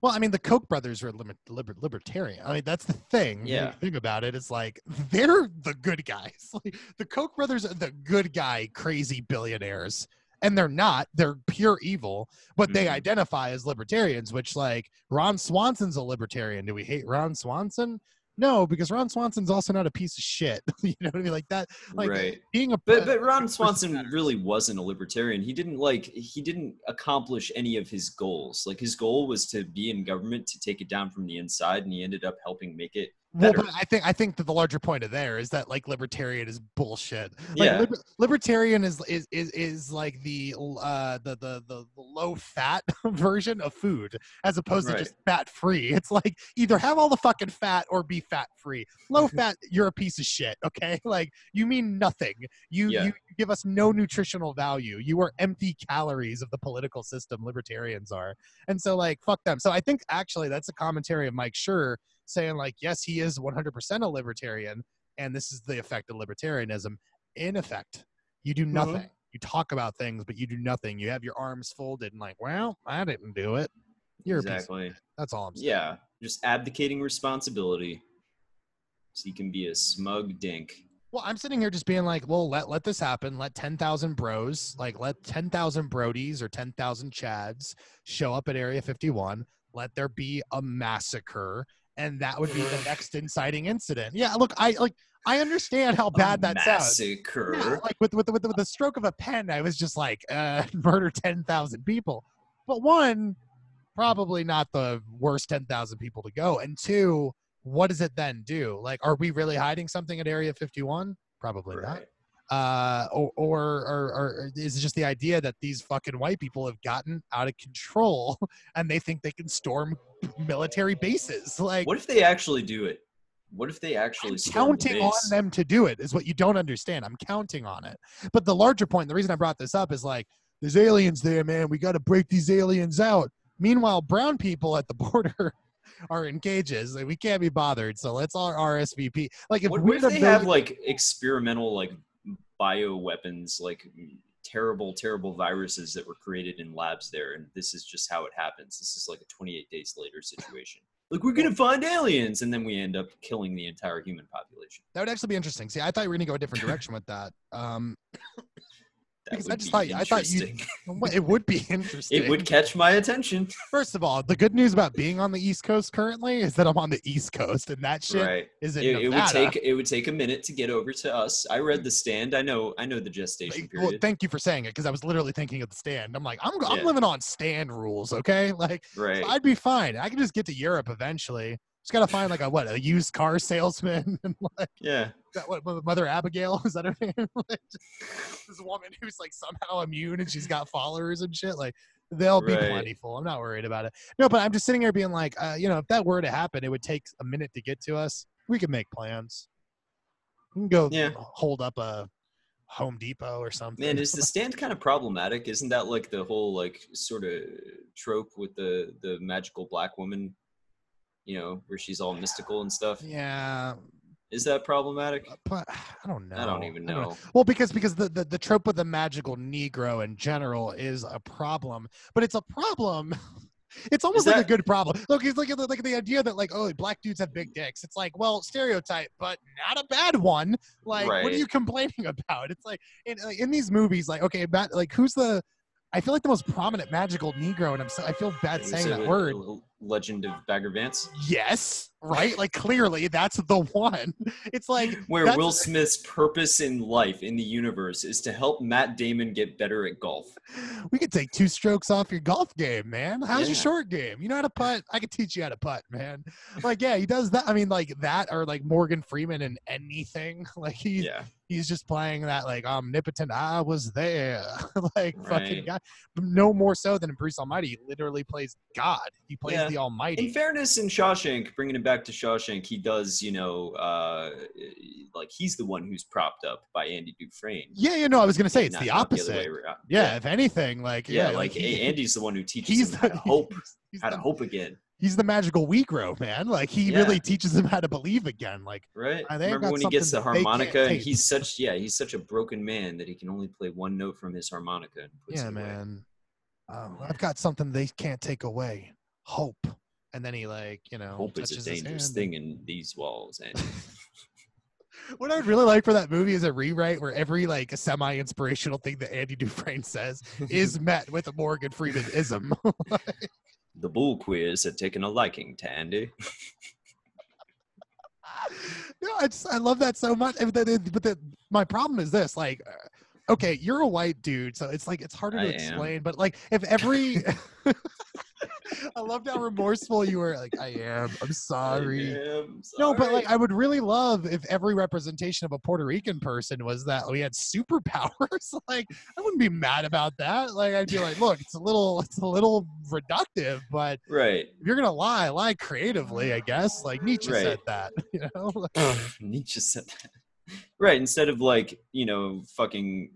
well, I mean, the Koch brothers are liber- liber- libertarian. I mean, that's the thing. Yeah. think about it's like they're the good guys. [LAUGHS] Like, the Koch brothers are the good guy, crazy billionaires, and they're not. They're pure evil, but they Mhm. identify as libertarians. Which, like, Ron Swanson's a libertarian. Do we hate Ron Swanson? No, because Ron Swanson's also not a piece of shit. [LAUGHS] you know what I mean? Like that. Like right. being a But but Ron Swanson really wasn't a libertarian. He didn't like he didn't accomplish any of his goals. Like his goal was to be in government to take it down from the inside, and he ended up helping make it. Well, but I think I think that the larger point of there is that like libertarian is bullshit. Like Yeah. liber- libertarian is, is is is like the uh the the the, low fat [LAUGHS] version of food as opposed to just fat free. It's like either have all the fucking fat or be fat free. Low [LAUGHS] fat, you're a piece of shit. Okay, [LAUGHS] like you mean nothing. You Yeah. you give us no nutritional value. You are empty calories of the political system. Libertarians are, and so like fuck them. So I think actually that's a commentary of Mike Schur saying like yes he is 100% a libertarian and this is the effect of libertarianism. In effect you do mm-hmm. nothing. You talk about things but you do nothing. You have your arms folded and like well i didn't do it. You're exactly. that's all i'm saying. Yeah, just abdicating responsibility, so you can be a smug dink. well i'm sitting here just being like well let, let this happen. Let 10000 bros like let 10000 brodies or 10000 chads show up at area 51 let there be a massacre and that would be the next inciting incident yeah look i like i understand how bad that sounds massacre. Yeah, like with with, with with the stroke of a pen, I was just like, uh, [LAUGHS] murder ten thousand people. But one, probably not the worst ten thousand people to go. And two, what does it then do? Like, are we really hiding something at Area Fifty One? Probably not. Uh, or, or or or is it just the idea that these fucking white people have gotten out of control [LAUGHS] and they think they can storm military bases? Like, What if they actually do it? What if they actually I'm storm the counting on them to do it is what you don't understand. I'm counting on it. But the larger point, the reason I brought this up is like, there's aliens there, man. We got to break these aliens out. Meanwhile, brown people at the [LAUGHS] border are in cages. Like, we can't be bothered. So let's all RSVP. Like if What, we're what if the they have like experimental like bio weapons, like terrible, terrible viruses that were created in labs there, and this is just how it happens. This is like a 28 days later situation. Like we're gonna find aliens, and then we end up killing the entire human population. that would actually be interesting. See, I thought we were gonna go a different direction with that. Um, That Because I just thought- I thought you- [LAUGHS] it would be [LAUGHS] interesting. it would catch my attention. First of all, the good news about being on the East Coast currently is that I'm on the East Coast, and that shit right. is in It, it would take it would take a minute to get over to us. I read the stand. I know I know the gestation period. Well, thank you for saying it because I was literally thinking of the stand. I'm like, I'm, I'm Yeah. living on stand rules, okay? [LAUGHS] Like, right. I'd be fine. I can just get to Europe eventually. Just gotta find like a what a used car salesman [LAUGHS] and like Yeah. that what Mother Abigail [LAUGHS] is that her name? [LAUGHS] like, just this woman who's like somehow immune and she's got followers and shit. Like they'll be Right. plentiful. I'm not worried about it. No, but I'm just sitting here being like, uh, you know, if that were to happen, it would take a minute to get to us. We could make plans. We can go Yeah. hold up a Home Depot or something. Man, is the stand kind of problematic? Isn't that like the whole like sort of trope with the the magical black woman? You know, where she's all mystical and stuff. yeah, Is that problematic? but I don't know. I don't even know. Well, because because the, the the trope of the magical Negro in general is a problem, but it's a problem. [LAUGHS] It's almost like a good problem. Look, it's like the, like the idea that like oh black dudes have big dicks. It's like well stereotype, but not a bad one. Like what are you complaining [LAUGHS] about? It's like in in these movies, like okay, bat, like who's the? I feel like the most prominent magical Negro, and I'm so, I feel bad saying that word. a Legend of Bagger Vance, Yes, right. Like clearly, that's the one. [LAUGHS] It's like where Will Smith's purpose in life in the universe is to help Matt Damon get better at golf. we could take two strokes off your golf game, man. How's your short game? You know how to putt? I could teach you how to putt, man. Like, yeah, he does that. I mean, like that, or like Morgan Freeman in anything. [LAUGHS] Like he's Yeah, he's just playing that like omnipotent. I was there, [LAUGHS] like fucking Right. guy. No more so than in Bruce Almighty. He literally plays God. He plays Yeah. the Almighty. in fairness, in Shawshank, bringing it back to Shawshank, he does, you know, uh, like he's the one who's propped up by Andy Dufresne. yeah, you know, I was gonna say it's the opposite. way around. yeah, if anything, like yeah, yeah, like he- Andy's the one who teaches he's him how to [LAUGHS] hope, he's how to the- hope again. He's the magical Negro, man. Like he Yeah. really teaches him how to believe again. Like Right? Uh, Remember when he gets the something that they can't harmonica and he's such yeah, he's such a broken man that he can only play one note from his harmonica and puts yeah, man. Um, I've got something they can't take away. Hope. And then he like, you know, Hope touches a dangerous thing in these walls and [LAUGHS] What I'd really like for that movie is a rewrite where every like semi-inspirational thing that Andy [LAUGHS] Dufresne says is met with a Morgan Freeman ism. [LAUGHS] the bull queers had taken a liking to Andy. no, I just I love that so much. But, the, but the, my problem is this: like, uh, okay, you're a white dude, so it's like it's harder to I am. explain. But like, if every, [LAUGHS] I loved how remorseful you were. Like, I am. I'm sorry. I am No, but like. I would really love if every representation of a Puerto Rican person was that we had superpowers. [LAUGHS] like I wouldn't be mad about that. Like I'd be like, look, it's a little it's a little reductive, but right. if you're gonna lie, lie creatively, I guess. Like Nietzsche said that, [LAUGHS] you know? Nietzsche said that. Right, instead of like, you know, fucking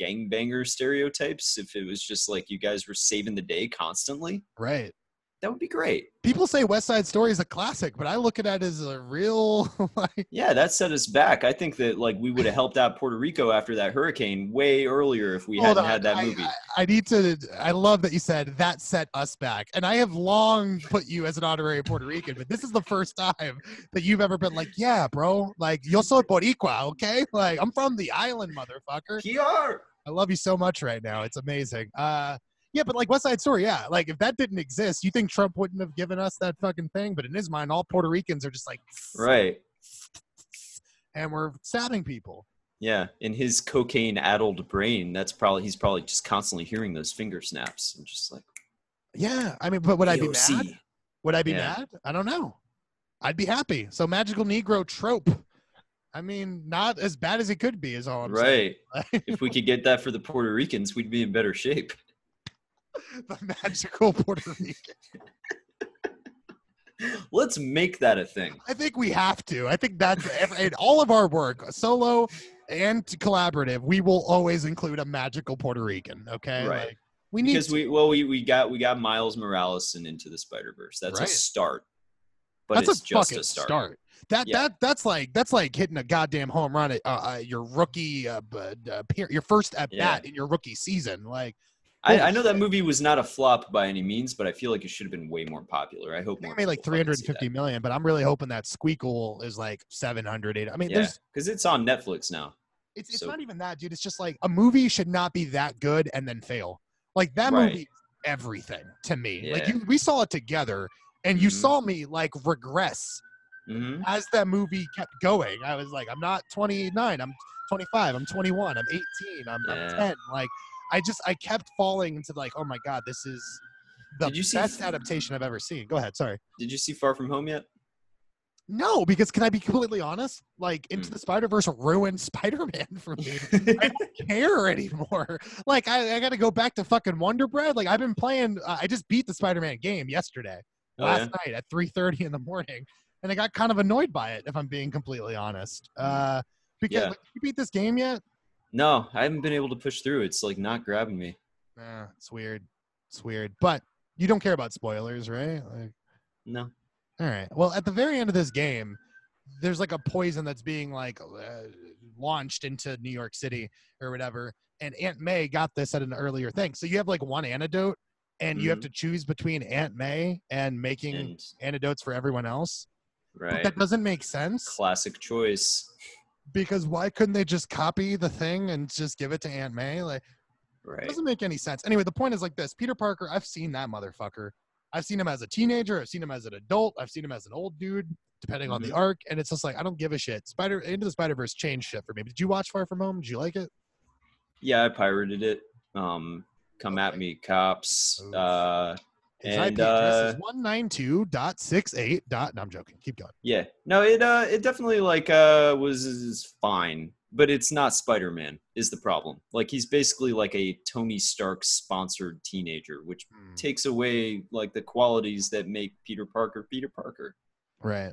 gangbanger stereotypes, if it was just like you guys were saving the day constantly, right. That would be great. People say West Side Story is a classic, but I look at it as a real [LAUGHS] like Yeah, that set us back. I think that like we would have helped out Puerto Rico after that hurricane way earlier if we Hold hadn't on, had that I- movie. I, I need to. I love that you said that set us back, and I have long put you as an honorary Puerto Rican, but this is the first time that you've ever been like, "Yeah, bro, like yo soy boricua, okay? Like I'm from the island, motherfucker. Kiar! I love you so much right now. It's amazing." Uh, yeah, but like West Side Story, yeah, like if that didn't exist, you think Trump wouldn't have given us that fucking thing? But in his mind, all Puerto Ricans are just like, Right. and we're stabbing people. Yeah, in his cocaine-addled brain, that's probably he's probably just constantly hearing those finger snaps and just like Yeah, I mean, but would I be mad? Would I be Yeah. mad? I don't know. I'd be happy. So magical Negro trope. I mean, not as bad as it could be, is all I'm Right. saying. [LAUGHS] if we could get that for the Puerto Ricans, we'd be in better shape. The magical Puerto Rican. [LAUGHS] Let's make that a thing. I think we have to. I think that's in all of our work, solo and collaborative. We will always include a magical Puerto Rican. Okay, Right. Like, we need because to. we well we, we got we got Miles Morales and Into the Spider Verse. That's Right. a start, but that's it's a just fucking a start. start. That Yeah. that that's like that's like hitting a goddamn home run at uh, uh, your rookie uh, uh, your first at Yeah. bat in your rookie season. Like I, I know that movie was not a flop by any means, but I feel like it should have been way more popular. I hope more made like people fucking see 350 that. million, but I'm really hoping that Squeakle is like 700. 800. I mean, Yeah, there's because it's on Netflix now. it's, it's So- not even that, dude. It's just like a movie should not be that good and then fail. Like that Right. movie, everything to me. Like you, we saw it together, and you Mhm. saw me like regress hmm as that movie kept going. I was like, I'm not 29. I'm 25. I'm 21. I'm 18. I'm, I'm 10. Like, I just I kept falling into like, oh my god, this is the you see- best adaptation I've ever seen. Go ahead. Sorry. Did you see Far From Home yet? No, because can I be completely honest? Like Into Mm. the Spider Verse ruined [LAUGHS] Spider Man for me. I [LAUGHS] don't care anymore. Like I, I got to go back to fucking Wonder Bread. Like I've been playing. Uh, I just beat the Spider Man game yesterday, Oh, last yeah? night at three thirty in the morning, and I got kind of annoyed by it. If I'm being completely honest, uh, because. Yeah. like, you beat this game yet? No, I haven't been able to push through. It's like not grabbing me. Nah, it's weird. It's weird. But you don't care about spoilers, right? Like, No. all right. Well, at the very end of this game, there's like a poison that's being like uh, launched into New York City or whatever. And Aunt May got this at an earlier thing. So you have like one antidote, and you have Mhm. to choose between Aunt May and making And antidotes for everyone else. But right. that doesn't make sense Classic choice. Because why couldn't they just copy the thing and just give it to Aunt May? Like, It Right. doesn't make any sense. Anyway, the point is like this: Peter Parker. I've seen that motherfucker. I've seen him as a teenager. I've seen him as an adult. I've seen him as an old dude, depending on the Mhm. arc. And it's just like I don't give a shit. Spider Into the Spider Verse changed shit for me. Did you watch Far From Home? Did you like it? Yeah, I pirated it. Um, come at me, cops. Uh, Its and IP address uh, is one nine two dot six eight dot. No, I'm joking. Keep going. yeah, no, it uh, it definitely like uh was is fine, but it's not Spider Man is the problem. Like he's basically like a Tony Stark sponsored teenager, which Hmm. takes away like the qualities that make Peter Parker Peter Parker. Right.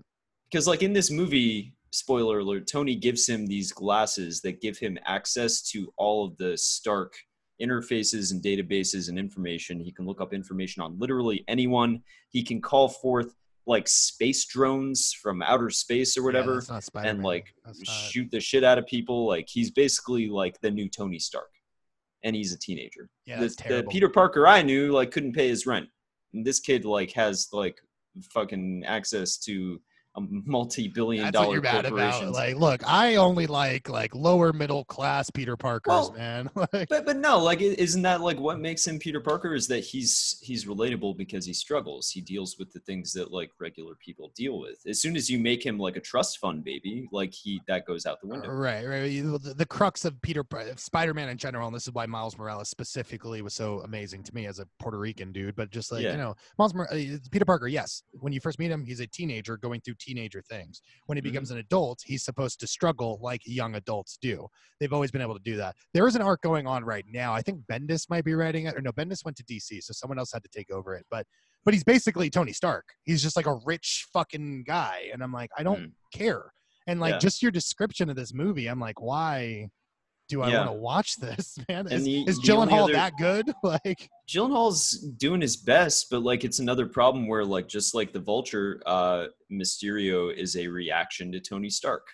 because like in this movie spoiler alert tony gives him these glasses that give him access to all of the stark interfaces and databases and information. He can look up information on literally anyone. He can call forth like space drones from outer space or whatever that's and like not- shoot the shit out of people. Like he's basically like the new tony stark. And he's a teenager. Yeah, the, the peter parker i knew like couldn't pay his rent. And this kid like has like fucking access to a multi-billion That's dollar you're mad about. corporations Like, look, I only like like lower middle class Peter Parkers, Well, man. [LAUGHS] like, but but no like isn't that like what makes him peter parker is that he's he's relatable because he struggles he deals with the things that like regular people deal with as soon as you make him like a trust fund baby like he that goes out the window Right, right. The, the crux of Peter Spider Man in general, and this is why Miles Morales specifically was so amazing to me as a Puerto Rican dude. But just like Yeah. you know, Miles uh, Peter Parker, yes, when you first meet him, he's a teenager going through teenager things. When he Mhm. becomes an adult, he's supposed to struggle like young adults do. They've always been able to do that. There is an arc going on right now. I think Bendis might be writing it, or no, Bendis went to DC, so someone else had to take over it. But but he's basically Tony Stark. He's just like a rich fucking guy, and I'm like, I don't Mm. care. And like Yeah. just your description of this movie, I'm like, why do I Yeah. want to watch this, [LAUGHS] man? Is, the- is the Gyllenhaal other- that good? [LAUGHS] Like, Gyllenhaal's doing his best, but like it's another problem where like just like the Vulture, uh, Mysterio is a reaction to Tony Stark.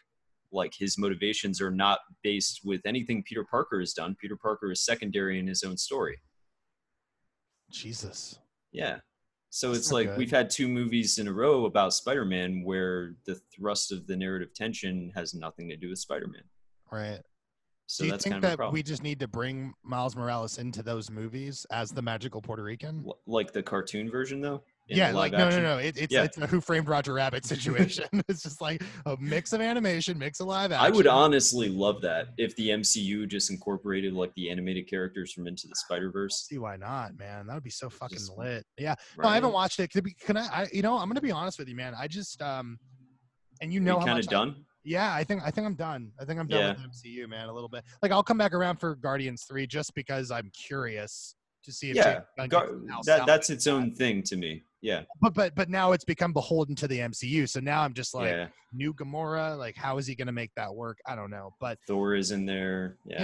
Like his motivations are not based with anything Peter Parker has done. Peter Parker is secondary in his own story. Jesus. Yeah. So That's it's like good. we've had two movies in a row about Spider-Man where the thrust of the narrative tension has nothing to do with Spider-Man. Right. So do you that's think kind of that we just need to bring Miles Morales into those movies as the magical Puerto Rican? L- like the cartoon version though? Yeah, like no, action? no, no. It, it's Yeah. it's a Who Framed Roger Rabbit [LAUGHS] situation. it's just like a mix of animation, mix of live action. I would honestly love that if the MCU just incorporated like the animated characters from Into the Spider Verse. see why not, man. That would be so fucking Just- lit. Yeah. No, I haven't watched it. Can I, I? You know, I'm gonna be honest with you, man. I just um, and you know kind of I- done. Yeah, I think I think I'm done. I think I'm done Yeah. with MCU, man. A little bit. Like I'll come back around for Guardians three just because I'm curious to see if Yeah, Gar- that that's its that. own thing to me. Yeah, But but but now it's become beholden to the MCU. So now I'm just like yeah. new Gamora. Like how is he gonna make that work? I don't know. But Thor is in there. Yeah,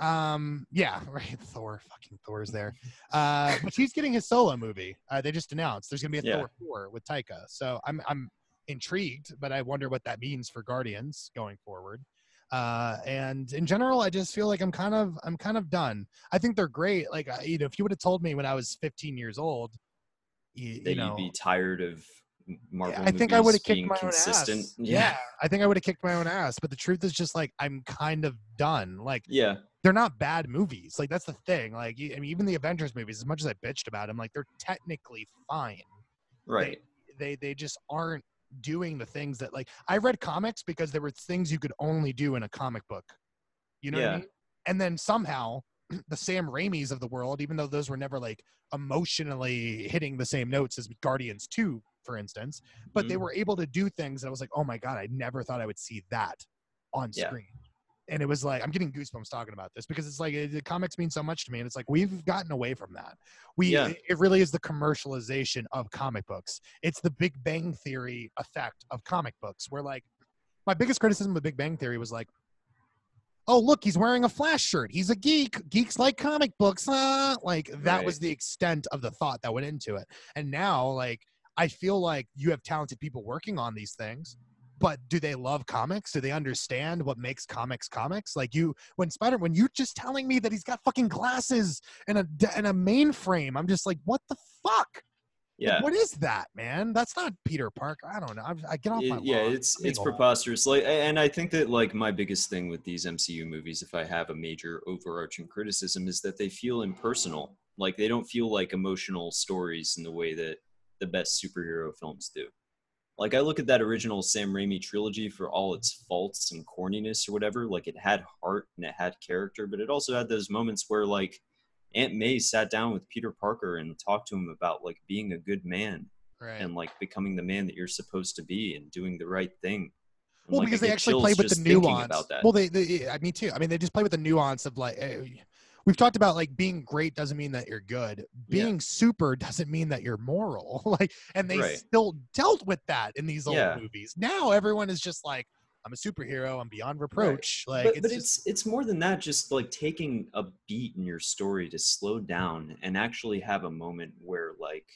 yeah. Um. Yeah. [LAUGHS] Right. Thor. Fucking Thor's there. Uh. But he's getting his solo movie. Uh. They just announced there's gonna be a Yeah. Thor four with Taika. So I'm I'm intrigued, but I wonder what that means for Guardians going forward. Uh, and in general, I just feel like I'm kind of I'm kind of done. I think they're great. Like you know, if you would have told me when I was 15 years old, you, that you know, you'd be tired of Marvel. I think I would have kicked my consistent. own ass. Yeah. I think I would have kicked my own ass. But the truth is just like I'm kind of done. Like yeah, they're not bad movies. Like that's the thing. Like I mean, even the Avengers movies, as much as I bitched about them, like they're technically fine. right. They they just aren't doing the things that like I read comics because there were things you could only do in a comic book. You know what I mean? And then somehow [CLEARS THROAT] the Sam Raimis of the world, even though those were never like emotionally hitting the same notes as Guardians 2, for instance, but they Mhm. were able to do things that I was like, oh my God, I never thought I would see that on Yeah. screen. And it was like, I'm getting goosebumps talking about this because it's like it, the comics mean so much to me. And it's like, we've gotten away from that. We, Yeah. it- really is the commercialization of comic books. It's the Big Bang Theory effect of comic books, where like, my biggest criticism of Big Bang Theory was like, oh look he's wearing a flash shirt he's a geek geeks like comic books uh, like that was the extent of the thought that went into it and now like i feel like you have talented people working on these things but do they love comics do they understand what makes comics comics like you when spider when you're just telling me that he's got fucking glasses and a and a mainframe i'm just like what the fuck Like, Yeah. what is that man that's not peter parker i don't know i, I get off my It- yeah, it's it's preposterous. Like, and I think that like my biggest thing with these MCU movies, if I have a major overarching criticism, is that they feel impersonal. Like they don't feel like emotional stories in the way that the best superhero films do. Like I look at that original Sam Raimi trilogy for all its faults and corniness or whatever. Like it had heart and it had character, but it also had those moments where like Aunt May sat down with Peter Parker and talked to him about like being a good man right and like becoming the man that you're supposed to be and doing the right thing. And, Well, like, because they actually chills play with the nuance. about that. Well, they, they, I mean, too. I mean, they just play with the nuance of like, eh, we've talked about like being great doesn't mean that you're good. Yeah. Being super [LAUGHS] doesn't mean that you're moral. [LAUGHS] like, and they Right. still dealt with that in these old Yeah. movies. Now everyone is just like, I'm a superhero. I'm beyond reproach. Like, but, it's but just, it's it's more than that. Just like taking a beat in your story to slow down and actually have a moment where like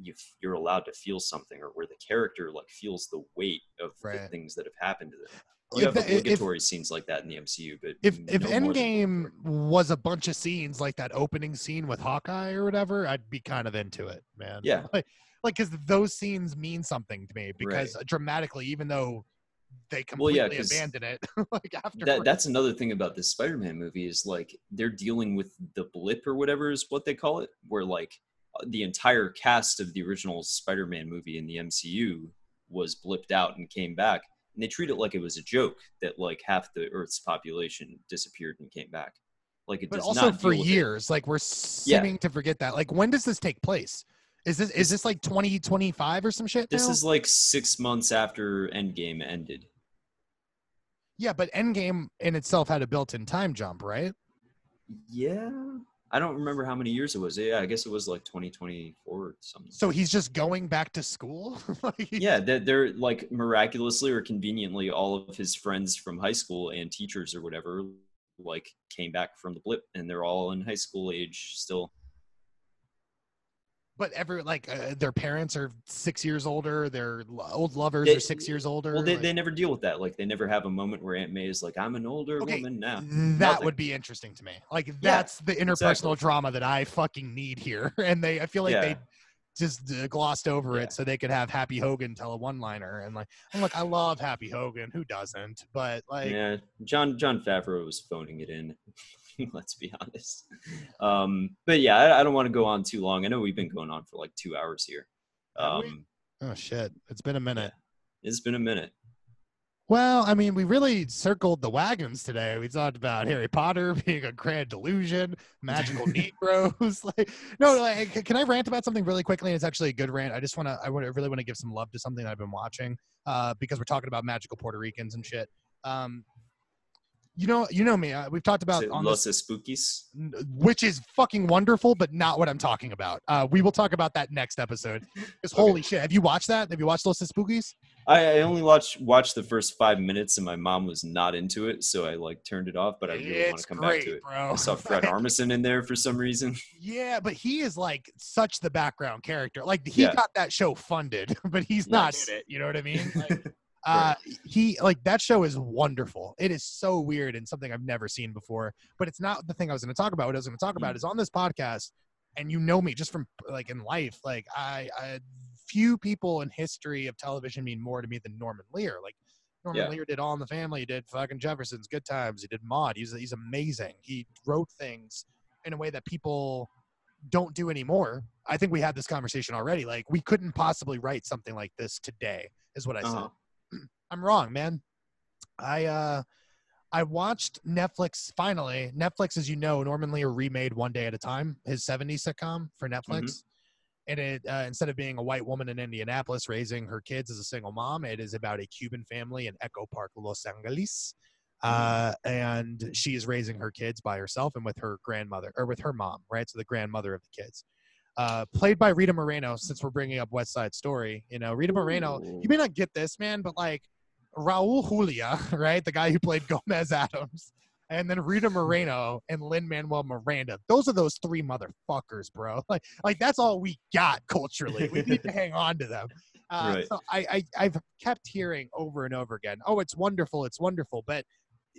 you you're allowed to feel something, or where the character like feels the weight of the things that have happened to them. If You have the- if- obligatory scenes like that in the MCU, but if if no than Endgame was a bunch of scenes like that opening scene with Hawkeye or whatever, I'd be kind of into it, man. Yeah. [LAUGHS] like like because those scenes mean something to me because dramatically, even though they Well, yeah, completely abandon it, [LAUGHS] like after that that's another thing about this Spider-Man movie is like they're dealing with the blip or whatever is what they call it, where like the entire cast of the original Spider-Man movie in the MCU was blipped out and came back, and they treat it like it was a joke that like half the Earth's population disappeared and came back. Like it but does also not for with it. years, like we're seeming to forget that. Like when does this take place? Is this is This- like twenty twenty five or some shit? This now? is like six months after Endgame ended. yeah, but Endgame in itself had a built-in time jump, right? Yeah, I don't remember how many years it was. Yeah, I guess it was like 2024 or something. So he's just going back to school. [LAUGHS] like, yeah they're, they're like miraculously or conveniently all of his friends from high school and teachers or whatever like came back from the blip and they're all in high school age still but every like uh, their parents are six years older. Their old lovers They- are six years older. well they, like- they never deal with that like they never have a moment where aunt may is like i'm an older Okay, woman now that Nothing. would be interesting to me. Like that's the interpersonal exactly. drama that I fucking need here, [LAUGHS] and they I feel like they just uh, glossed over Yeah. it so they could have Happy Hogan tell a one-liner, and like I'm like I love Happy Hogan, who doesn't? But like yeah jon jon favreau was phoning it in [LAUGHS] [LAUGHS] let's be honest um but yeah i, I don't want to go on too long i know we've been going on for like two hours here um oh shit, it's been a minute. it's been a minute Well, I mean, we really circled the wagons today. We talked about Harry Potter [LAUGHS] being a grand delusion, magical [LAUGHS] Negroes. like, no, like, can I rant about something really quickly? And It's actually a good rant. I just want to, I want to really want to give some love to something I've been watching uh, because we're talking about magical Puerto Ricans and shit. Um, you know, you know me. Uh, we've talked about on los this, spookies which is fucking wonderful, but not what I'm talking about. Uh, we will talk about that next episode. [LAUGHS] Because Okay. holy shit, have you watched that? Have you watched Los Espookys? I, I only watched watched the first five minutes, and my mom was not into it, so I like turned it off. But I really want to come great, back to it. bro. I saw Fred [LAUGHS] Armisen in there for some reason. Yeah, but he is like such the background character. Like he Yeah. got that show funded, [LAUGHS] but he's not it. You know what I mean? Like, uh, he like that show is wonderful. It is so weird and something I've never seen before. But it's not the thing I was going to talk about. What I was going to talk about Mm. is on this podcast, and you know me just from like in life. Like I, I few people in history of television mean more to me than Norman Lear. Like Norman Yeah. Lear did All in the Family. He did fucking Jefferson's Good Times. He did Maude. He's he's amazing. He wrote things in a way that people don't do anymore. I think we had this conversation already. Like we couldn't possibly write something like this today, is what I said. I'm wrong, man. I uh I watched Netflix finally. Netflix, as you know, Norman Lear remade One Day at a Time, his 70s sitcom for Netflix. And it uh, instead of being a white woman in Indianapolis raising her kids as a single mom, it is about a Cuban family in Echo Park, Los Angeles. Uh, and she is raising her kids by herself and with her grandmother or with her mom, right? So the grandmother of the kids. Uh, played by Rita Moreno, since we're bringing up West Side Story. You know, Rita Moreno, you may not get this, man, but like Raul Julia, [LAUGHS] right? The guy who played Gomez Addams, And then Rita Moreno and Lin Manuel Miranda. Those are those three motherfuckers, bro. [LAUGHS] Like, like that's all we got culturally. We need to [LAUGHS] hang on to them. Uh, Right. So I, I, I've kept hearing over and over again, oh, it's wonderful, it's wonderful. But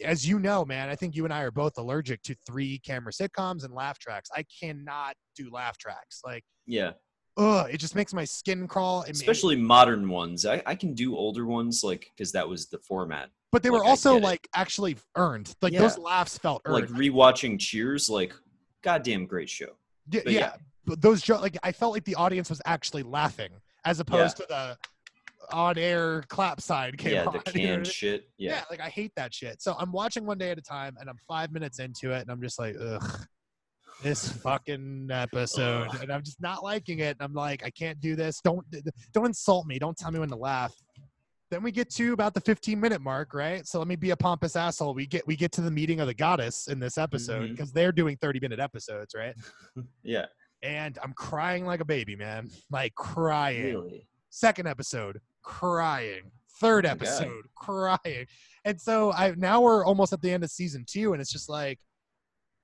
as you know, man, I think you and I are both allergic to three camera sitcoms and laugh tracks. I cannot do laugh tracks. Like, Yeah, ugh, it just makes my skin crawl. It especially modern ones. I, I can do older ones like because that was the format. but they were like, also like actually earned. Like Yeah. those laughs felt earned. Like rewatching Cheers, like goddamn great show. yeah, but yeah. yeah. But those like I felt like the audience was actually laughing as opposed to the on-air clap side came yeah, on. the you know what I canned shit. yeah. Yeah. like I hate that shit. So I'm watching one day at a time, and I'm five minutes into it, and I'm just like, ugh, this fucking episode, and I'm just not liking it. I'm like, I can't do this. Don't don't insult me. Don't tell me when to laugh. Then we get to about the 15 minute mark, right? So let me be a pompous asshole. We get we get to the meeting of the goddess in this episode because they're doing 30 minute episodes, right? [LAUGHS] Yeah. And I'm crying like a baby, man. Like crying Really. second episode crying third Oh episode [LAUGHS] crying and so i now we're almost at the end of season two and it's just like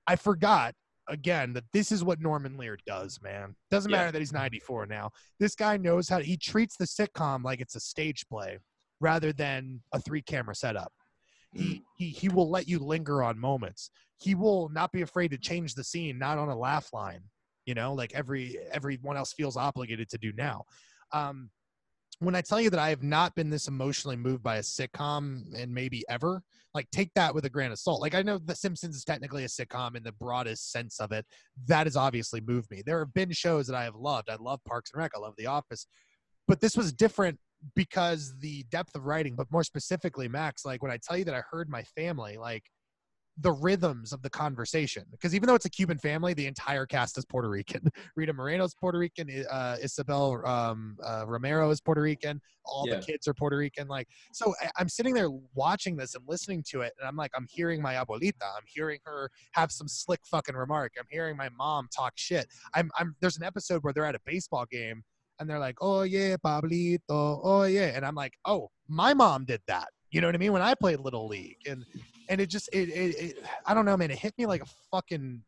i forgot again that this is what norman lear does man. Doesn't Yeah. matter that he's 94 now. This guy knows how he treats the sitcom like it's a stage play rather than a three camera setup Mm. he, he he will let you linger on moments. He will not be afraid to change the scene not on a laugh line you know like every everyone else feels obligated to do now. Um when I tell you that I have not been this emotionally moved by a sitcom and maybe ever, like take that with a grain of salt. Like I know The Simpsons is technically a sitcom in the broadest sense of it. That has obviously moved me. There have been shows that I have loved. I love Parks and Rec. I love The Office. But this was different because the depth of writing, but more specifically, Max, like when I tell you that I heard my family, like the rhythms of the conversation. Because even though it's a Cuban family, the entire cast is Puerto Rican. [LAUGHS] Rita Moreno's Puerto Rican. Uh, Isabel um, uh, Romero is Puerto Rican. All Yeah. the kids are Puerto Rican. Like, so I- I'm sitting there watching this and listening to it, and I'm like, I'm hearing my abuelita. I'm hearing her have some slick fucking remark. I'm hearing my mom talk shit. I'm, I'm. There's an episode where they're at a baseball game, and they're like, "Oh yeah, Pablito. Oh yeah," and I'm like, "Oh, my mom did that." You know what I mean? When I played little league, and and it just it, it, it I don't know, man. It hit me like a fucking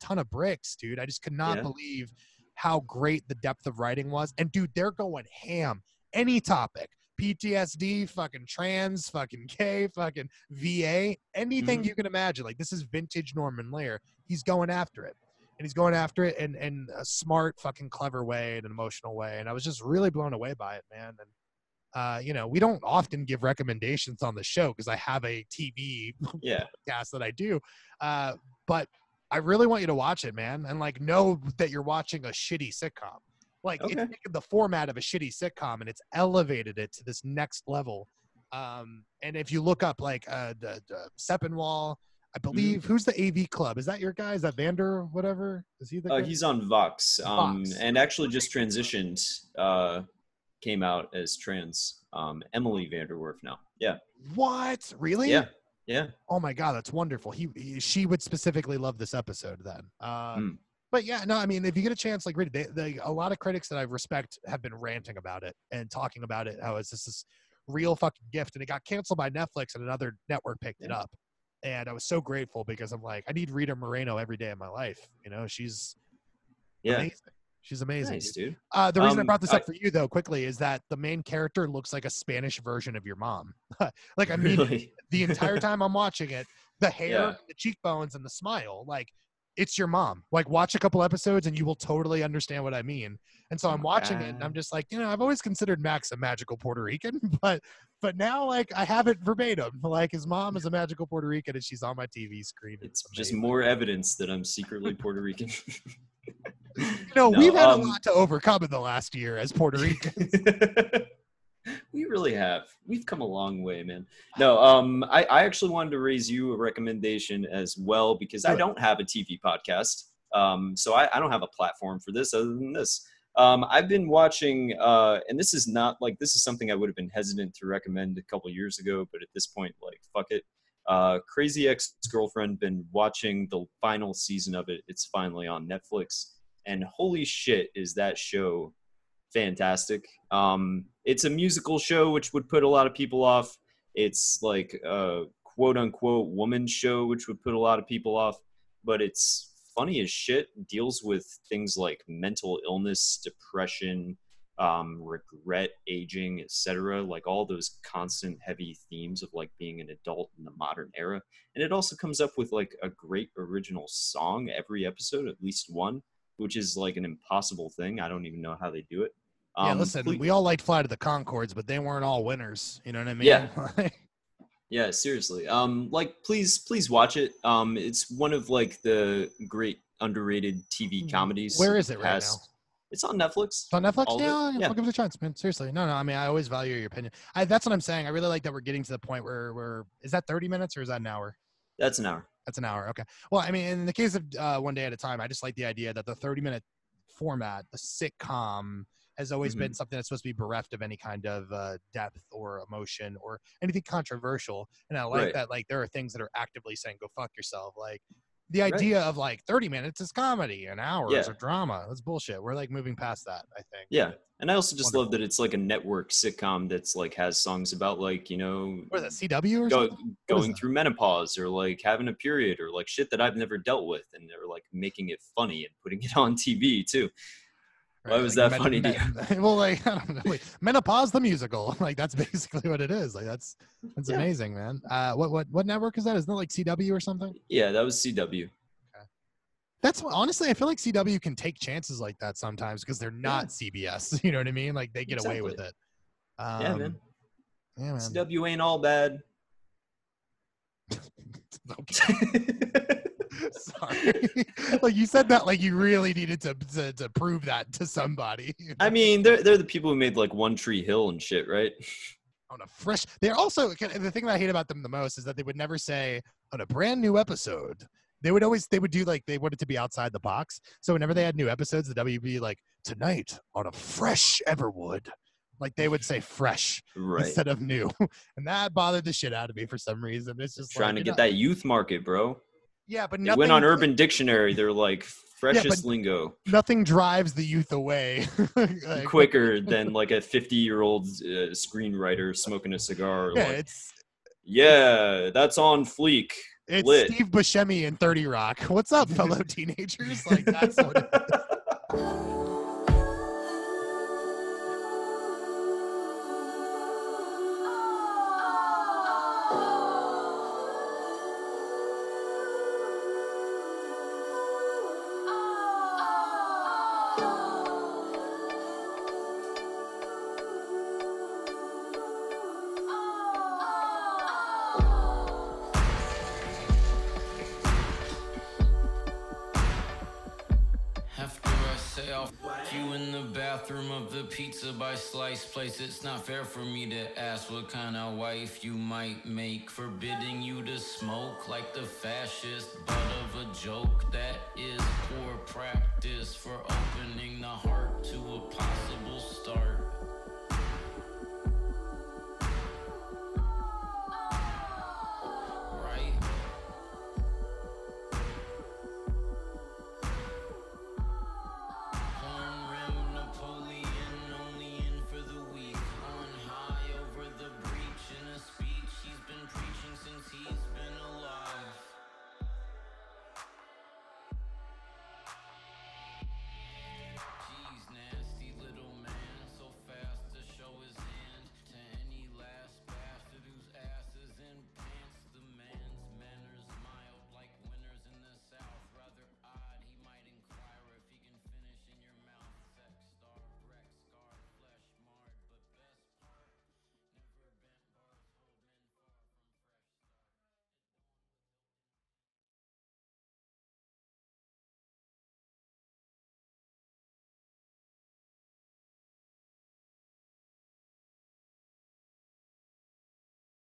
ton of bricks, dude. I just could not Yeah. believe how great the depth of writing was. And dude, they're going ham. Any topic. PTSD, fucking trans, fucking gay, fucking VA, anything Mhm. you can imagine. Like this is vintage Norman Lear. He's going after it. And he's going after it in, in a smart, fucking clever way, and an emotional way. And I was just really blown away by it, man. And uh, you know, we don't often give recommendations on the show because I have a TV [LAUGHS] Yeah. podcast that I do. Uh, but I really want you to watch it, man, and like know that you're watching a shitty sitcom. Like it's taken the format of a shitty sitcom and it's elevated it to this next level. Um, and if you look up like uh, the, the Sepinwall, I Mm-hmm. believe who's the AV Club? Is that your guy? Is that Vander? Whatever? Is he the? Uh, he's on Vox, um, Vox. and actually just transitioned. Uh, came out as trans. Um, Emily VanDerWerff now. Yeah. what? Really? Yeah. Yeah. Oh my god, that's wonderful. He, he she would specifically love this episode then. Um, Mm. But yeah, no, I mean, if you get a chance, like read it. They, they, a lot of critics that I respect have been ranting about it and talking about it. How is just this real fucking gift, and it got canceled by Netflix, and another network picked it up. And I was so grateful because I'm like, I need Rita Moreno every day of my life. You know, she's Yeah. amazing. She's amazing. Nice, dude. dude. Uh, the reason I Um, brought this I- up for you though, quickly, is that the main character looks like a Spanish version of your mom. [LAUGHS] like I [LAUGHS] mean, Really? the entire time I'm watching it, the [LAUGHS] hair, Yeah. the cheekbones, and the smile, like it's your mom. Like watch a couple episodes and you will totally understand what I mean. And so I'm watching it and I'm just like, you know, I've always considered Max a magical Puerto Rican, but but now like I have it verbatim. Like his mom is a magical Puerto Rican and she's on my TV screen. It's just more evidence that I'm secretly Puerto Rican. You know, No, we've had um, a lot to overcome in the last year as Puerto [LAUGHS] Ricans. [LAUGHS] we really have. We've come a long way, man. No, um, I, I actually wanted to raise you a recommendation as well because I don't have a TV podcast. Um, so I, I don't have a platform for this other than this. Um, I've been watching, uh, and this is not like this is something I would have been hesitant to recommend a couple years ago, but at this point, like fuck it. Uh, Crazy Ex Girlfriend. Been watching the final season of it. It's finally on Netflix, and holy shit, is that show fantastic. Um, it's a musical show, which would put a lot of people off. It's like a quote unquote woman show, which would put a lot of people off. But it's funny as shit. Deals with things like mental illness, depression, um, regret, aging, etc. Like all those constant heavy themes of like being an adult in the modern era. And it also comes up with like a great original song every episode, at least one, which is like an impossible thing. I don't even know how they do it. Um, yeah, listen, please, we all liked Flight of the Conchords, but they weren't all winners. You know what I mean? Yeah. [LAUGHS] yeah, seriously. Um, like, please, please watch it. Um, it's one of like the great underrated TV mm-hmm. comedies. Where is it right now? It's on Netflix. It's on Netflix. Yeah, yeah, I'll give it a chance, man. Seriously, no, no. I mean, I always value your opinion. I, that's what I'm saying. I really like that we're getting to the point where we're. Is that 30 minutes or is that an hour? That's an hour. That's an hour. Okay. Well, I mean, in the case of uh, one day at a time, I just like the idea that the 30 minute format, the sitcom, has always mm-hmm. been something that's supposed to be bereft of any kind of uh, depth or emotion or anything controversial. And I like right. that, like, there are things that are actively saying, go fuck yourself. Like, the idea right. of like 30 minutes is comedy an hour yeah. of drama. That's bullshit. We're like moving past that, I think. Yeah. And I also just Wonderful. love that it's like a network sitcom that's like has songs about like, you know, is that, CW or go, going through menopause or like having a period or like shit that I've never dealt with. And they're like making it funny and putting it on TV too. Why was like that men, funny men, to you? [LAUGHS] Well, like I don't know, like, menopause the musical. [LAUGHS] Like that's basically what it is. Like that's that's yeah. amazing, man. Uh, what what what network is that? Isn't that like CW or something? Yeah, that was CW. Okay. That's honestly, I feel like CW can take chances like that sometimes because they're not yeah. CBS. [LAUGHS] You know what I mean? Like they get exactly. away with it. Um, yeah, man. Yeah, man. CW ain't all bad. [LAUGHS] Sorry. [LAUGHS] like you said that like you really needed to, to, to prove that to somebody. [LAUGHS] I mean, they're they're the people who made like One Tree Hill and shit, right? On a fresh, they're also the thing that I hate about them the most is that they would never say on a brand new episode. They would always they would do like they wanted to be outside the box. So whenever they had new episodes, the WB like tonight on a fresh Everwood like they would say fresh right. instead of new and that bothered the shit out of me for some reason it's just trying like, to get know, that youth market bro yeah, but nothing, they went on Urban Dictionary. They're like freshest yeah, lingo. Nothing drives the youth away [LAUGHS] like, quicker [LAUGHS] than like a fifty-year-old uh, screenwriter smoking a cigar. Yeah, like, it's yeah, that's on fleek. It's Lit. Steve Buscemi in Thirty Rock. What's up, fellow [LAUGHS] teenagers? Like that's what. Not fair for me to ask what kind of wife you might make. Forbidding you to smoke like the fascist butt of a joke. That is poor practice for opening the heart to a possible start.